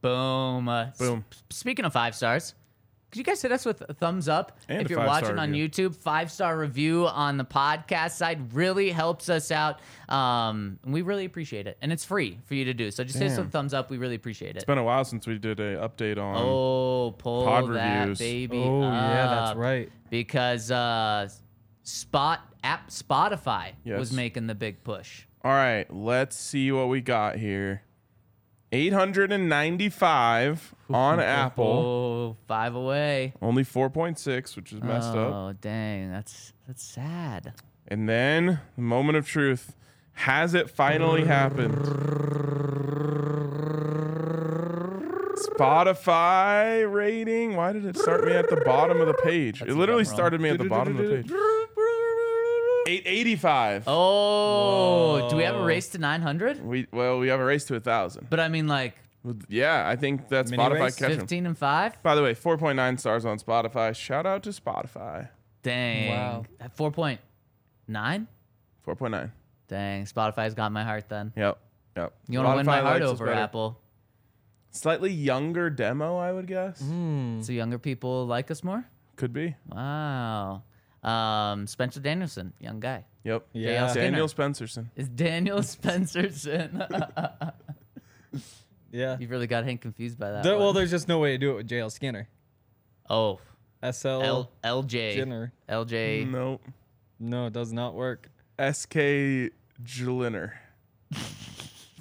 Boom. Uh, Boom. s- speaking of five stars, could you guys hit us with a thumbs up And if you're watching on review. YouTube? Five star review on the podcast side really helps us out. Um, and we really appreciate it, and it's free for you to do. So just hit us with a thumbs up. We really appreciate it. It's been a while since we did a update on. Oh, pull Pod that reviews. baby! Oh, yeah, that's right. Because uh, Spot app Spotify was making the big push. All right, let's see what we got here. 895 on [laughs] oh, Apple. Oh, five away. Only 4.6, which is messed up. Oh, dang, that's that's sad. And then the moment of truth. Has it finally happened? Spotify rating. Why did it start me at the bottom of the page? That's it literally started me at the bottom of the page. 885. Oh, do we have a race to 900? We well, we have a race to a thousand. But I mean, like Yeah, I think that's Mini Spotify race? catching. 15 and 5? By the way, 4.9 stars on Spotify. Shout out to Spotify. Dang. Wow. At 4.9? 4.9. Dang, Spotify's got my heart then. Yep. Yep. You want to win my heart over. Apple. Slightly younger demo, I would guess. Mm. So younger people like us more? Could be. Wow. Um, Spencer Danielson, young guy. Yep. Yeah. Skinner. Daniel Spencerson. Is Daniel [laughs] Spencerson? [laughs] Yeah. You've really got Hank confused by that. There- well, there's just no way to do it with JL Skinner. oh, SL L- LJ. Jenner. LJ. Nope. No, it does not work. SK Jliner. [laughs]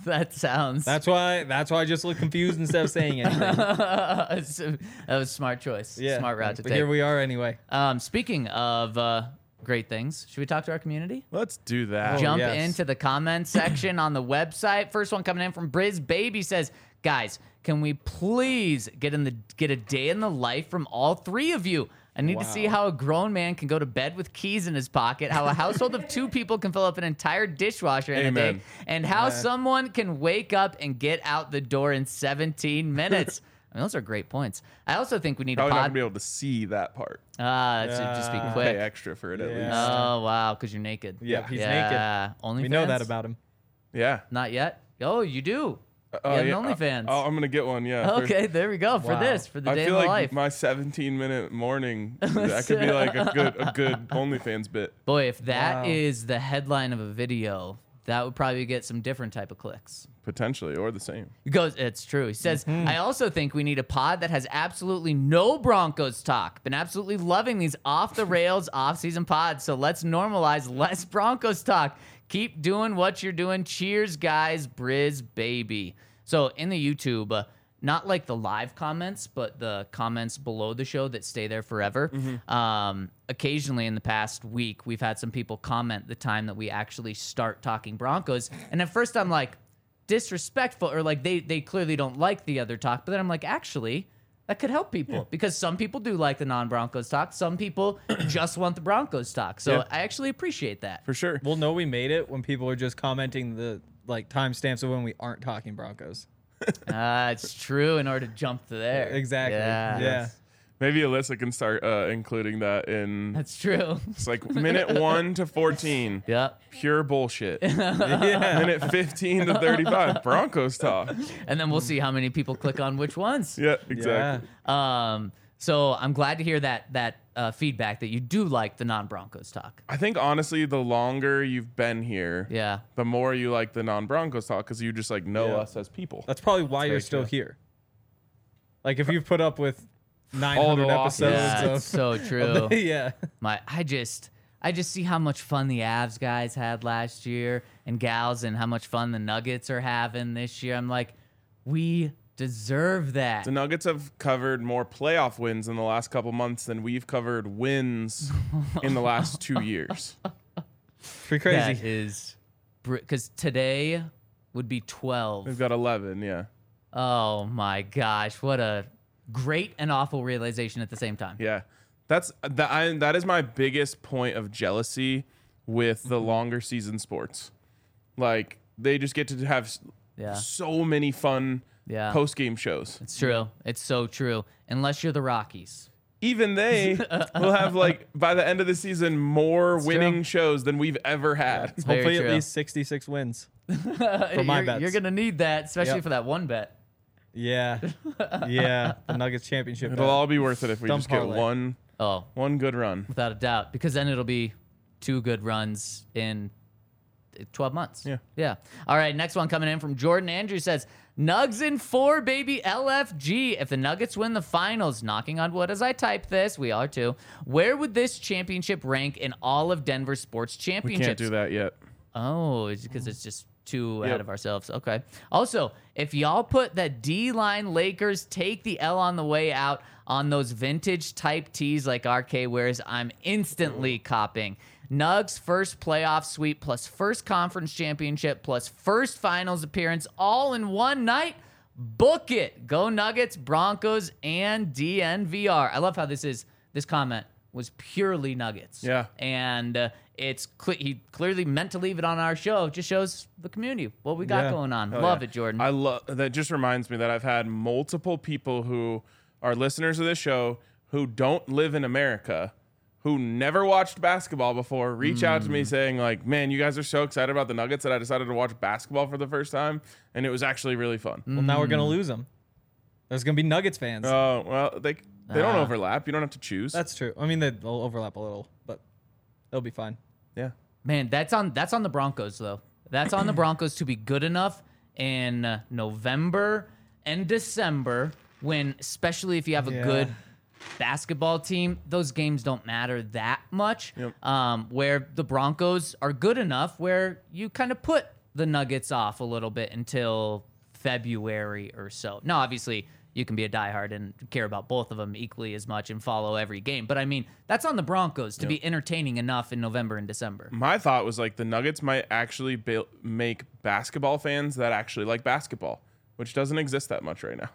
That sounds. That's why. That's why I just look confused instead of saying [laughs] anything. that was a smart choice. Yeah. Smart route to but take. here we are anyway. Um, speaking of uh, great things, should we talk to our community? Let's do that. Jump yes. into the comment section on the website. First one coming in from Briz Baby says, "Guys, can we please get in the get a day in the life from all three of you? I need to see how a grown man can go to bed with keys in his pocket, how a household of two people can fill up an entire dishwasher in a day, and how someone can wake up and get out the door in 17 [laughs] minutes." I mean, those are great points. I also think we need Probably a not pod. gonna be able to see that part. Ah, that should just be quick. Pay extra for it at least. Oh wow, because you're naked. Yep, he's naked. yeah, Only We know that about him. Yeah. Not yet. Oh, you do. Oh, yeah, an yeah, OnlyFans. Oh, I'm gonna get one. Yeah. for- okay, there we go for Wow. this for the I day feel of like life. my 17 minute morning [laughs] that could be like a good a good OnlyFans bit Boy, if that is Wow. the headline of a video, that would probably get some different type of clicks. potentially or the same. He goes, it's true. He says, Mm-hmm. I also think we need a pod that has absolutely no Broncos talk. Been absolutely loving these off the rails [laughs] off-season pods. So let's normalize less Broncos talk. Keep doing what you're doing. Cheers, guys. Briz, baby. So in the YouTube, uh, not like the live comments, but the comments below the show that stay there forever. Um, occasionally in the past week, we've had some people comment the time that we actually start talking Broncos. And at first I'm like, disrespectful or like they they clearly don't like the other talk but then i'm like actually that could help people because some people do like the non-broncos talk some people [clears throat] just want the broncos talk so Yeah. i actually appreciate that For sure. We'll know we made it when people are just commenting the like timestamps of when we aren't talking Broncos. uh, [laughs] it's true in order to jump to there Exactly. yeah, Yeah. Maybe Alyssa can start uh, including that in that's true it's like minute 1 to 14. [laughs] yep Pure bullshit. [laughs] Yeah. Minute 15 to 35. Broncos talk. and then we'll see how many people click on which ones Yeah, exactly. um so i'm glad to hear that that uh, feedback that you do like the non-broncos talk I think honestly, the longer you've been here, yeah the more you like the non-Broncos talk because you just like know Yeah. us as people. That's probably why you're still true. here. Like if you've put up with All 900 the episodes yeah of, it's so [laughs] true the- yeah. My, I just, I just see how much fun the Avs guys had last year and gals, and how much fun the Nuggets are having this year. I'm like, we deserve that. The Nuggets have covered more playoff wins in the last couple months than we've covered wins in the last [laughs] two years. Pretty crazy. That is, because today would be 12. We've got 11, yeah. Oh my gosh, what a great and awful realization at the same time. Yeah. That's that I, that is my biggest point of jealousy with the Mm-hmm. longer season sports. Like they just get to have Yeah. so many fun Yeah. post-game shows. It's true. It's so true. Unless you're the Rockies. Even they [laughs] will have like by the end of the season more winning true. shows than we've ever had. Very Hopefully true. at least 66 wins. [laughs] For my you're, bets. You're gonna need that, especially Yep. for that one bet. Yeah. Yeah. The Nuggets championship. It'll bet. all be worth it if we Dumb just get parlay. one Oh, one good run. without a doubt, because then it'll be two good runs in 12 months. Yeah. Yeah. All right. Next one coming in from Jordan Andrew says, Nugs in four, baby. LFG. If the Nuggets win the finals, knocking on wood as I type this, we are too. Where would this championship rank in all of Denver sports championships? We championships? can't do that yet. Oh, it's because it's just too ahead of ourselves. Okay. Also, if y'all put that D line Lakers take the L on the way out on those vintage type tees like RK wears, I'm instantly copping. Nugs first playoff sweep plus first conference championship plus first finals appearance all in one night. Book it. Go Nuggets, Broncos, and DNVR. I love how this is. This comment was purely Nuggets. Yeah. And uh, it's cle- he clearly meant to leave it on our show. It Just shows the community what we got Yeah. going on. Oh, love yeah. it, Jordan. I love that. Just reminds me that I've had multiple people who are listeners of this show who don't live in America, who never watched basketball before, reach out to me Mm. saying like, "Man, you guys are so excited about the Nuggets that I decided to watch basketball for the first time, and it was actually really fun." Well, now we're going to Mm. lose them. There's going to be Nuggets fans. Oh well, they they don't Ah. overlap. You don't have to choose. That's true. I mean, they'll overlap a little, but they'll be fine. Yeah. Man, that's on that's on the Broncos though. That's on the [clears throat] Broncos to be good enough in uh, November and December when especially if you have a Yeah. good basketball team, those games don't matter that much. Yep. Um, where the Broncos are good enough where you kind of put the Nuggets off a little bit until February or so. Now, obviously, you can be a diehard and care about both of them equally as much and follow every game. But I mean, that's on the Broncos to be entertaining enough in November and December. My thought was like the Nuggets might actually ba- make basketball fans that actually like basketball, which doesn't exist that much right now.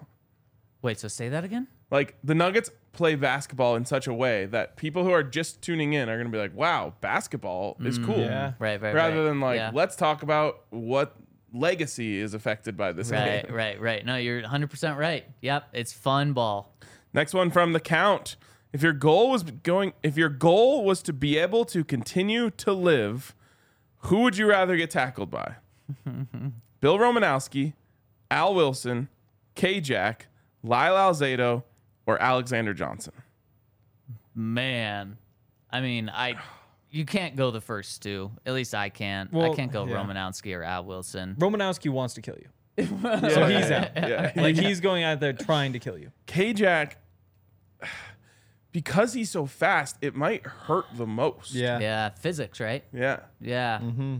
Wait, so say that again? Like the Nuggets play basketball in such a way that people who are just tuning in are going to be like, "Wow, basketball is mm, cool." Yeah. Right, right, Rather right. than like, Yeah. "Let's talk about what legacy is affected by this Right, game." right, right. No, you're 100% right. Yep, it's fun ball. Next one from the count. If your goal was going if your goal was to be able to continue to live, who would you rather get tackled by? [laughs] Bill Romanowski, Al Wilson, K Jack, Lyle Alzado, or Alexander Johnson? Man, I mean, I you can't go the first two. At least I can't. I can't go yeah. Romanowski or Al Wilson. Romanowski wants to kill you. [laughs] Yeah, So he's out. Yeah. Like he's going out there trying to kill you. K Jack, because he's so fast, it might hurt the most. Yeah. Yeah, physics, right? Yeah. Yeah, mm-hmm.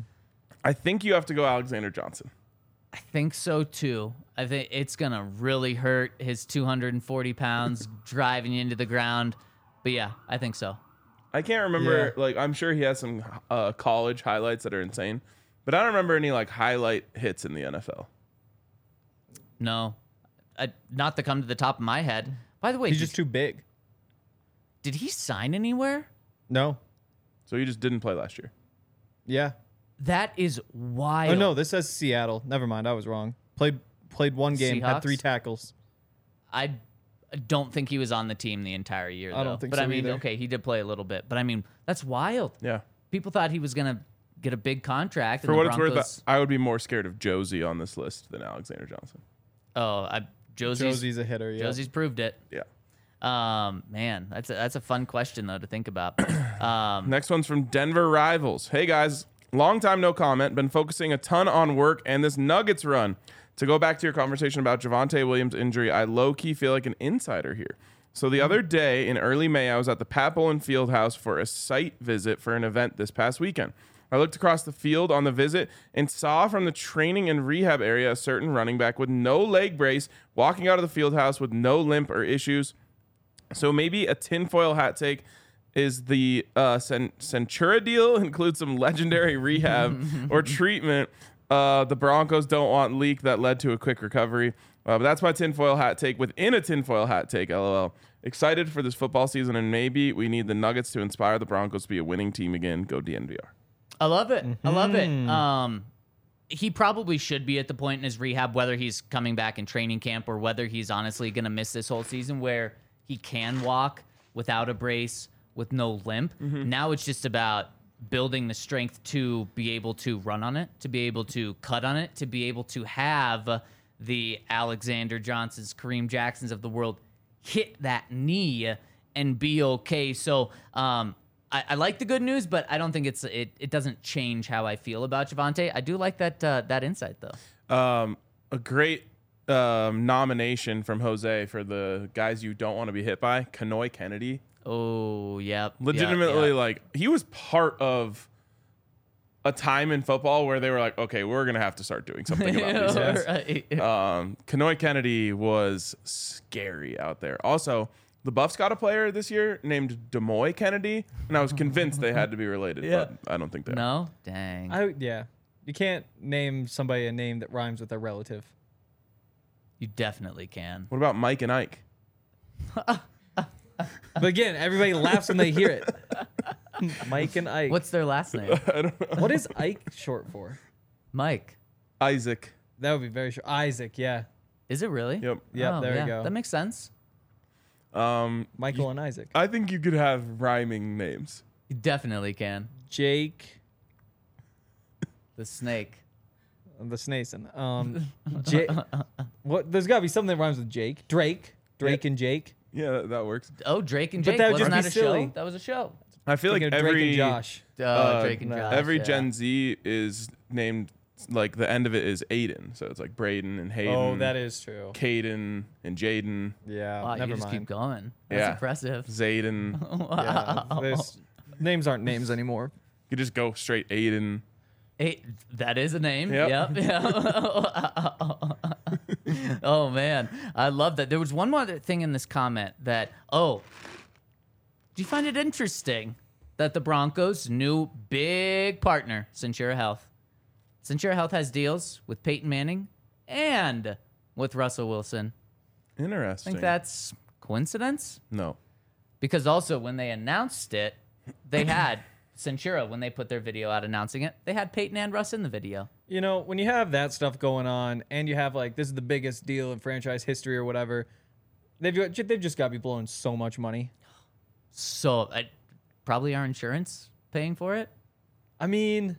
I think you have to go Alexander Johnson. I think so too. I think it's gonna really hurt his 240 pounds [laughs] driving you into the ground. But yeah, I think so. I can't remember. Yeah. Like, I'm sure he has some uh, college highlights that are insane, but I don't remember any like highlight hits in the NFL. No, I, not to come to the top of my head. By the way, He's did, just too big. did he sign anywhere? No. So he just didn't play last year. Yeah. That is wild. Oh no, this says Seattle. Never mind, I was wrong. Played played one game, had three tackles. I don't think he was on the team the entire year. Though. I don't think but so I mean, either. okay, he did play a little bit. But I mean, that's wild. Yeah. People thought he was gonna get a big contract. For what the it's worth, I would be more scared of Josie on this list than Alexander Johnson. oh, I, Josie's, Josie's a hitter, yeah. Josie's proved it. Yeah. Um, man, that's a, that's a fun question though to think about. [coughs] Um, Next one's from Denver Rivals. Hey guys, long time no comment. Been focusing a ton on work and this Nuggets run. To go back to your conversation about Javonte Williams' injury, I low key feel like an insider here. So the other day in early May, I was at the Pat Fieldhouse for a site visit for an event this past weekend. I looked across the field on the visit and saw from the training and rehab area a certain running back with no leg brace walking out of the field house with no limp or issues. So maybe a tinfoil hat take is the uh, Cen- Centura deal [laughs] includes some legendary rehab [laughs] or treatment. Uh, the Broncos don't want leak that led to a quick recovery. Uh, but that's my tinfoil hat take within a tinfoil hat take. LOL. Excited for this football season, and maybe we need the Nuggets to inspire the Broncos to be a winning team again. Go DNVR. I love it. I love it. Mm-hmm. Um, he probably should be at the point in his rehab, whether he's coming back in training camp or whether he's honestly going to miss this whole season, where he can walk without a brace, with no limp. Mm-hmm. Now it's just about building the strength to be able to run on it, to be able to cut on it, to be able to have the Alexander Johnsons, Kareem Jacksons of the world hit that knee and be okay. So um, I, I like the good news, but I don't think it's it. It doesn't change how I feel about Javonte. I do like that uh, that insight though. Um, a great um, nomination from Jose for the guys you don't want to be hit by. Kenoy Kennedy. Oh, yep. yep, legitimately yep. like he was part of a time in football where they were like, okay, we're gonna have to start doing something about these [laughs] guys. Right. Um, Kenoy Kennedy was scary out there. Also, the Buffs got a player this year named Demouy Kennedy, and I was convinced they had to be related, Yeah. but I don't think they are. No, dang. I yeah. You can't name somebody a name that rhymes with a relative. you definitely can. What about Mike and Ike? [laughs] But again, everybody laughs when they hear it. Mike and Ike. What's their last name? [laughs] what is Ike short for? Mike. Isaac. That would be very short. Isaac, yeah. Is it really? Yep. Yep, Oh, there yeah, you go. That makes sense. Um, Michael and Isaac. I think you could have rhyming names. You definitely can. Jake The snake. the Snason. Um [laughs] Jake What there's gotta be something that rhymes with Jake. Drake. Drake and Jake. Yeah, that, that works. Oh, Drake and But Jake. that would Wasn't that a be silly. show? That was a show. I feel like Thinking of Drake every and Josh. Uh, uh, Drake and no. Josh. every yeah. Gen Z is named like the end of it is Aiden, so it's like Braden and Hayden. Oh, that is true. Caden and Jaden, Yeah. Wow, never you just mind. keep going. That's Yeah. impressive. Zayden. [laughs] Yeah, there's- names aren't names anymore. you just go straight Aiden. Hey, that is a name. Yep. Yep. [laughs] [laughs] [laughs] oh man, I love that. There was one more thing in this comment that oh, do you find it interesting that the Broncos' new big partner, Centura Health, Centura Health has deals with Peyton Manning and with Russell Wilson. Interesting. I think that's coincidence no. because also when they announced it, they had [laughs] Centura when they put their video out announcing it. They had Peyton and Russ in the video. You know, when you have that stuff going on and you have like this is the biggest deal in franchise history or whatever, they've they've just got to be blowing so much money. So I, probably our insurance paying for it. I mean,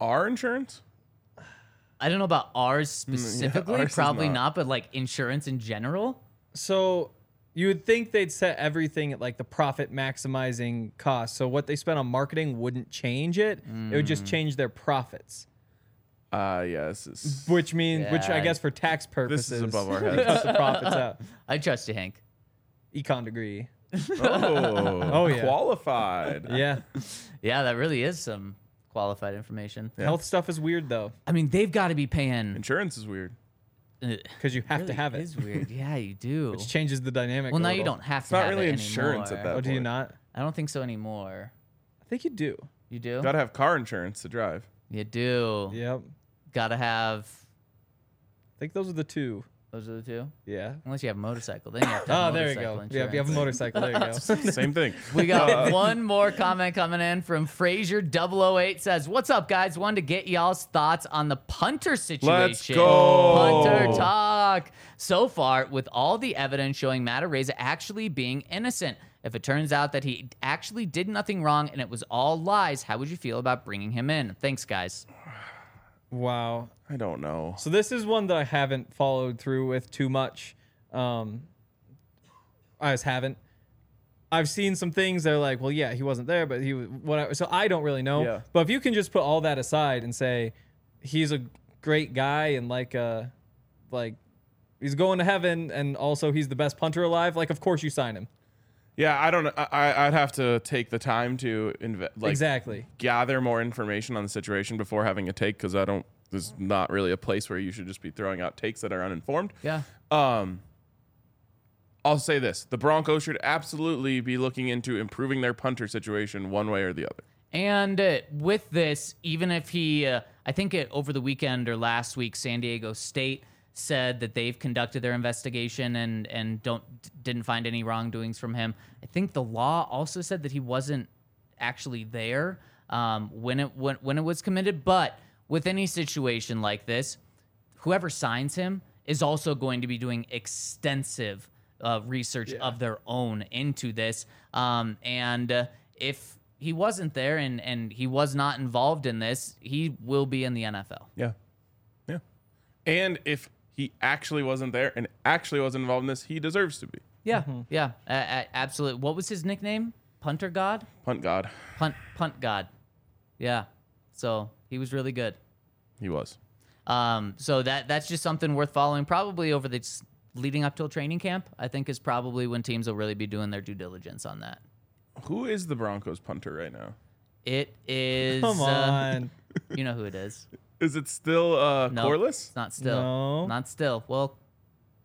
Our insurance? I don't know about ours specifically, ours probably not. not. but like insurance in general. So you would think they'd set everything at like the profit maximizing cost. So what they spent on marketing wouldn't change it. It would Mm. just change their profits. Uh, yeah, this is. Which means, which I Yeah. guess for tax purposes, This is above our it [laughs] heads. cuts the profits out. [laughs] I trust you, Hank. Econ degree. [laughs] Oh, Oh, yeah. qualified. Yeah. Yeah, that really is some qualified information. Health stuff is weird though, I mean, they've got to be paying. Insurance is weird. uh, because you have to really have it, is weird. Yeah, you do. which changes the dynamic. Well, a now you little. don't have It's to not have really it insurance at anymore. that Oh, do you not? I don't think so anymore. I think you do. You do? Gotta have car insurance to drive. You do. Yep. Gotta have. I think those are the two. Those are the two. Yeah. Unless you have a motorcycle, then you have to. [laughs] Oh, there you motorcycle go. Yeah, if you have a motorcycle, there you go. [laughs] Same thing. We got uh, [laughs] one more comment coming in from Frazier 008 says, What's up, guys? Wanted to get y'all's thoughts on the punter situation. Let's go. Punter talk. So far, with all the evidence showing Matt Araiza actually being innocent, if it turns out that he actually did nothing wrong and it was all lies, how would you feel about bringing him in? Thanks, guys. Wow. I don't know. So this is one that I haven't followed through with too much. Um, I just haven't. I've seen some things that are like, well, yeah, he wasn't there, but he was whatever. So I don't really know. Yeah. But if you can just put all that aside and say he's a great guy and like uh like he's going to heaven and also he's the best punter alive, like of course you sign him. Yeah, I don't. I, I'd have to take the time to inve- like exactly. gather more information on the situation before having a take because I don't. There's not really a place where you should just be throwing out takes that are uninformed. Yeah. Um, I'll say this: the Broncos should absolutely be looking into improving their punter situation one way or the other. And uh, with this, even if he, uh, I think it, over the weekend or last week, San Diego State said that they've conducted their investigation and and don't didn't find any wrongdoings from him. I think the law also said that he wasn't actually there um, when it when, when it was committed. But with any situation like this, whoever signs him is also going to be doing extensive uh, research of their own into this. Um, and uh, if he wasn't there and, and he was not involved in this, he will be in the NFL. Yeah, yeah. And if he actually wasn't there and actually wasn't involved in this, he deserves to be Yeah, yeah, a- a- absolutely. What was his nickname? Punter God, punt god. punt punt God. Yeah, so he was really good. He was. Um, so that that's just something worth following. Probably over the leading up till training camp. I think is probably when teams will really be doing their due diligence on that. Who is the Broncos punter right now? It is. Come uh, on. [laughs] you know who it is. Is it still uh, No, Corliss? It's not still. No. Not still. Well,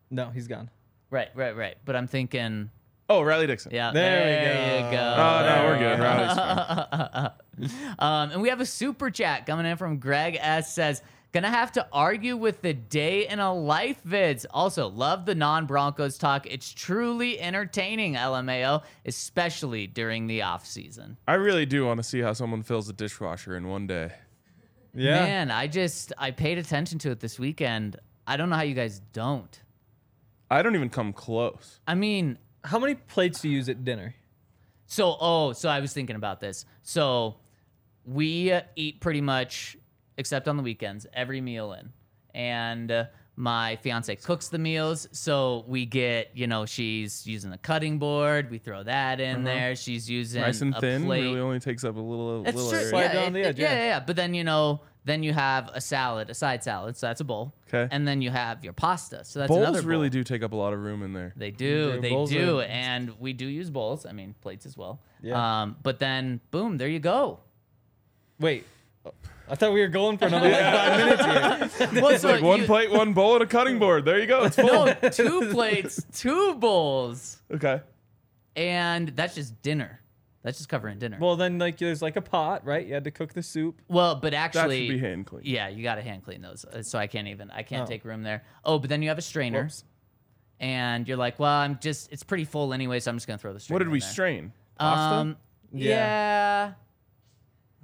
no, he's gone. right, right, right. But I'm thinking. Oh, Riley Dixon. Yeah. There we go. you go. Oh no, we're good. Riley's fine. [laughs] Um, and we have a super chat coming in from Greg S. Says, gonna have to argue with the day in a life vids. Also, love the non Broncos talk. It's truly entertaining, LMAO, especially during the off season. I really do want to see how someone fills a dishwasher in one day. Yeah. Man, I just I paid attention to it this weekend. I don't know how you guys don't. I don't even come close. I mean, How many plates do you use at dinner? So, oh, so I was thinking about this. So, we uh, eat pretty much, except on the weekends, every meal in. And uh, my fiance cooks the meals. So, we get, you know, she's using a cutting board. We throw that in there. She's using Nice and a thin. plate. Really only takes up a little, That's little true. area. Slide Yeah, down it- the edge, yeah, yeah. yeah, yeah. But then, you know, then you have a salad, a side salad. So, that's a bowl okay And then you have your pasta. So, that's Bowls another bowl. really do take up a lot of room in there. They do. Yeah, they do. are- And we do use bowls. I mean, plates as well. Yeah. Um, but then, boom, there you go. Wait. I thought we were going for another like five minutes here. [laughs] Well, so Like one you- plate, one bowl, and a cutting board. There you go. It's full. No, two plates, two bowls, Okay. and that's just dinner. That's just covering dinner. Well, then like there's like a pot, right? You had to cook the soup. Well, but actually, That actually, should be hand clean. yeah, you got to hand clean those. uh, So I can't even. I can't Oh. take room there. Oh, but then you have a strainer, Whoops. and you're like, well, I'm just. It's pretty full anyway, so I'm just gonna throw the strainer. What did we there. strain? Pasta. Um, Yeah. yeah,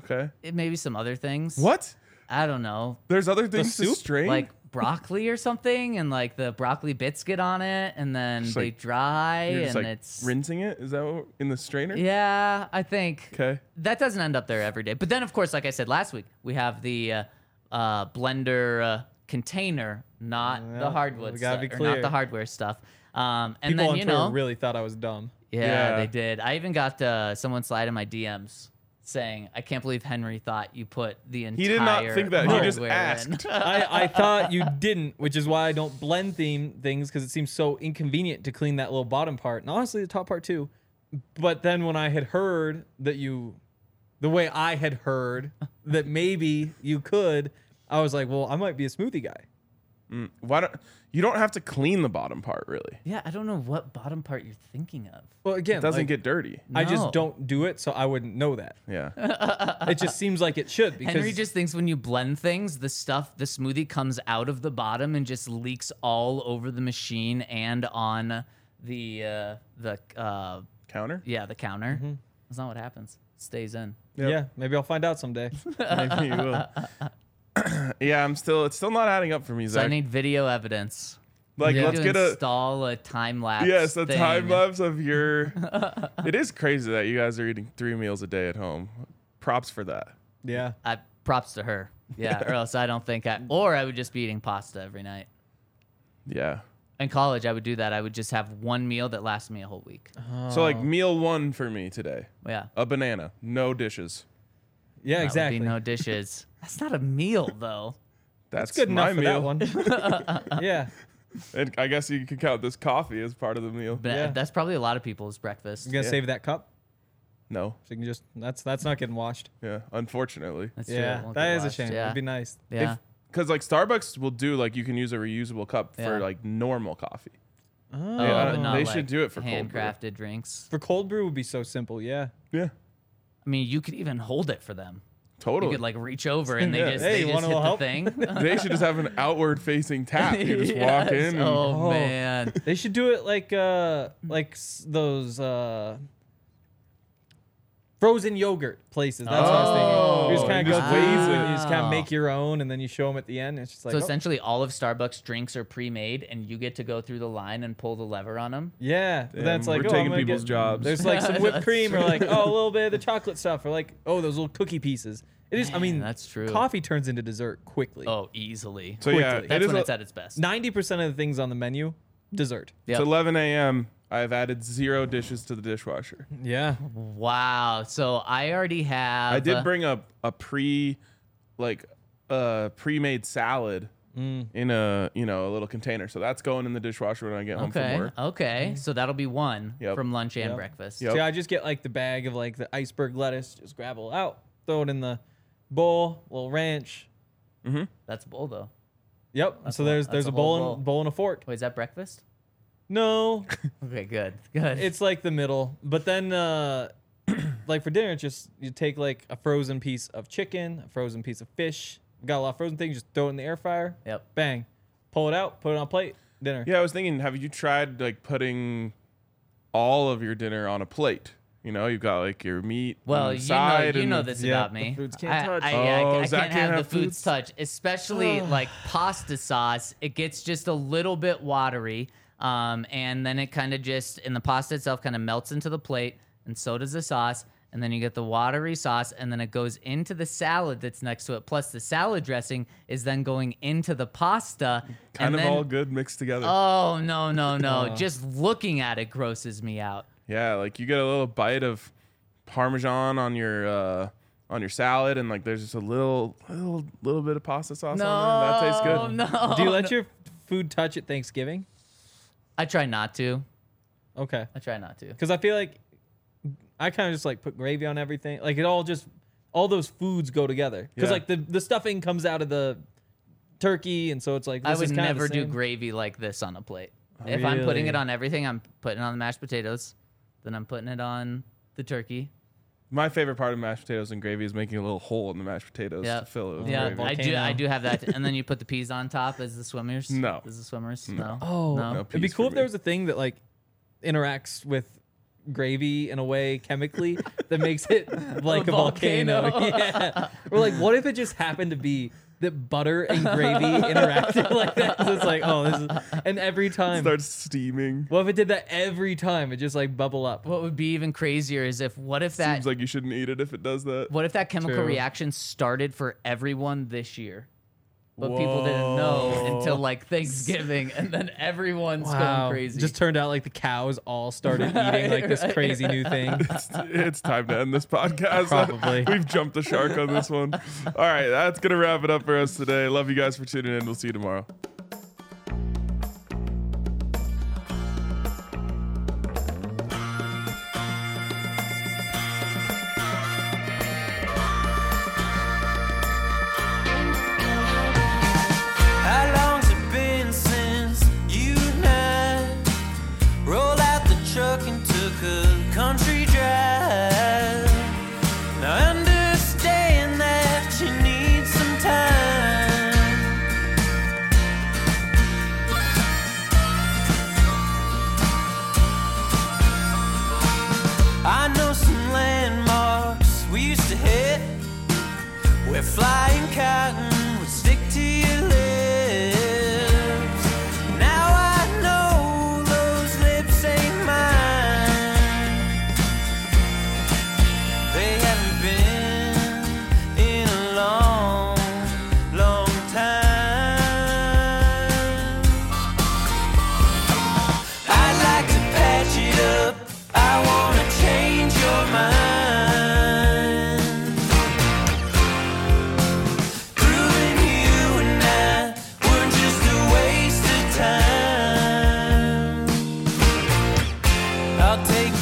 okay. it, maybe some other things. What? I don't know. There's other things to soup? strain. like broccoli or something, and like the broccoli bits get on it, and then Just they like- dry, You're and like it's rinsing it. Is that what, in the strainer? yeah. I think Okay. that doesn't end up there every day. But then, of course, like I said last week, we have the uh, uh, blender uh, container, not Yeah, the hardwood we gotta stuff, be or not the hardware stuff. Um, and People then on you Twitter know, really thought I was dumb. yeah, Yeah. they did. I even got uh, someone slide in my DMs saying, "I can't believe Henry thought you put the entire." He did not think that. He just hardware asked. [laughs] I, I thought you didn't, which is why I don't blend theme things because it seems so inconvenient to clean that little bottom part, and honestly the top part too. But then when I had heard that you, the way I had heard that maybe you could, I was like, well, I might be a smoothie guy. Mm, why don't you don't have to clean the bottom part really? yeah, I don't know what bottom part you're thinking of. Well, again, It doesn't like, get dirty. I No. just don't do it, so I wouldn't know that. Yeah. [laughs] It just seems like it should because Henry just thinks when you blend things, the stuff, the smoothie comes out of the bottom and just leaks all over the machine and on the uh, the uh, Counter? yeah the counter. Mm-hmm. That's not what happens. It stays in. yeah, maybe I'll find out someday. [laughs] Maybe you will. [clears throat] yeah, I'm still it's still not adding up for me, So I need video evidence. like let's get a install a time lapse. Yes, a time lapse of your [laughs] It is crazy that you guys are eating 3 meals a day at home. Props for that. yeah. I, props to her. Yeah, [laughs] or else I don't think I. Or I would just be eating pasta every night. Yeah. In college, I would do that. I would just have one meal that lasts me a whole week. Oh. So like meal 1 for me today. Yeah. A banana, no dishes. Yeah, That would exactly. Be no dishes. [laughs] That's not a meal though. [laughs] That's, Good my enough for meal. that one. [laughs] [laughs] yeah. And I guess you could count this coffee as part of the meal. But Yeah. that's probably a lot of people's breakfast. You gonna Yeah. save that cup No. so you can just that's that's not getting washed. Yeah, unfortunately. That's true. It Yeah, won't that get is a shame. Yeah. It'd be nice. yeah. Because like Starbucks will do like you can use a reusable cup Yeah. for like normal coffee. Oh. oh, Yeah, but not they like should do it for cold brew. handcrafted drinks. For cold brew would be so simple. Yeah. Yeah, I mean, you could even hold it for them. You could like reach over and they Yeah. just, Hey, they just hit little the help? thing. [laughs] they should just have an outward facing tap. You just [laughs] walk in. And, Oh, Oh. man. They should do it like uh like those uh frozen yogurt places. That's what I was thinking. You oh, just Oh, kind of go just ways and you just kind of ah. make your own, and then you show them at the end. It's just like, so oh, essentially, all of Starbucks drinks are pre-made, and you get to go through the line and pull the lever on them. yeah. But Damn, it's like, we're oh, I'm taking gonna people's get- jobs. There's [laughs] like some whipped That's cream, or like oh, a little bit of the chocolate stuff, or like oh, those little cookie pieces. It is. I Man, mean, that's true. Coffee turns into dessert quickly. Oh, easily. so yeah, quickly. it That's is when a- it's at its best. Ninety percent of the things on the menu, dessert. Yep. It's 11 a.m. I've added zero dishes to the dishwasher. Yeah. Wow. So I already have. I did bring a a pre, like, uh, pre-made salad Mm. in a you know a little container. So that's going in the dishwasher when I get home from Okay. work. Okay. So that'll be one Yep. from lunch and Yep. breakfast. Yep. See, I just get like the bag of like the iceberg lettuce, just grab it out, throw it in the bowl, little ranch. That's a bowl though. Yep. That's so a- there's that's there's a a bowl whole and bowl. bowl and a fork. Wait, is that breakfast? No, [laughs] Okay. Good. Good. it's like the middle. But then uh [clears throat] like for dinner, it's just you take like a frozen piece of chicken, a frozen piece of fish. Got a lot of frozen things, just throw it in the air fryer. Yep. Bang. Pull it out, put it on a plate, dinner. Yeah, I was thinking, have you tried like putting all of your dinner on a plate? You know, you've got like your meat. Well, on you the know, you know this Yeah, about the me. foods can't I, touch. I, yeah, I- Oh, I, Zac can't can't have, have the foods foods? touch, especially [sighs] like pasta sauce. It gets just a little bit watery, um, and then it kind of just and the pasta itself kind of melts into the plate, and so does the sauce. And then you get the watery sauce, and then it goes into the salad that's next to it. Plus, the salad dressing is then going into the pasta. kind and of then, all good mixed together. Oh no no no! [laughs] Just looking at it grosses me out. Yeah, like you get a little bite of parmesan on your uh on your salad and like there's just a little little little bit of pasta sauce No, on there. That tastes good. No, Do you let your food touch at Thanksgiving? I try not to. Okay. I try not to. Because I feel like I kind of just like put gravy on everything. Like it all just all those foods go together. Because Yeah. like the the stuffing comes out of the turkey, and so it's like I this would is kinda the never do same. gravy like this on a plate. If I'm putting it Really? on everything, I'm putting it on the mashed potatoes. Then I'm putting it on the turkey. My favorite part of mashed potatoes and gravy is making a little hole in the mashed potatoes Yeah, to fill it with yeah. gravy. I do. I do have that. and then you put the peas on top as the swimmers. [laughs] No. as the swimmers. No. Oh, no. No it'd be peas cool for if there was a thing that like interacts with gravy in a way chemically that makes it [laughs] like a, volcano. volcano. [laughs] yeah. Or like, what if it just happened to be that butter and gravy [laughs] interacted like that? 'Cause it's like, oh, this is, and every time. It starts steaming. What if it did that every time? It just like bubble up. What would be even crazier is if what if that Seems like you shouldn't eat it if it does that. what if that chemical True. reaction started for everyone this year? But people didn't know until like Thanksgiving, and then everyone's Wow. going crazy. Just turned out like the cows all started [laughs] eating like this crazy new thing. [laughs] it's, it's time to end this podcast. Probably. [laughs] We've jumped the shark on this one. All right, that's going to wrap it up for us today. Love you guys for tuning in. We'll see you tomorrow. Take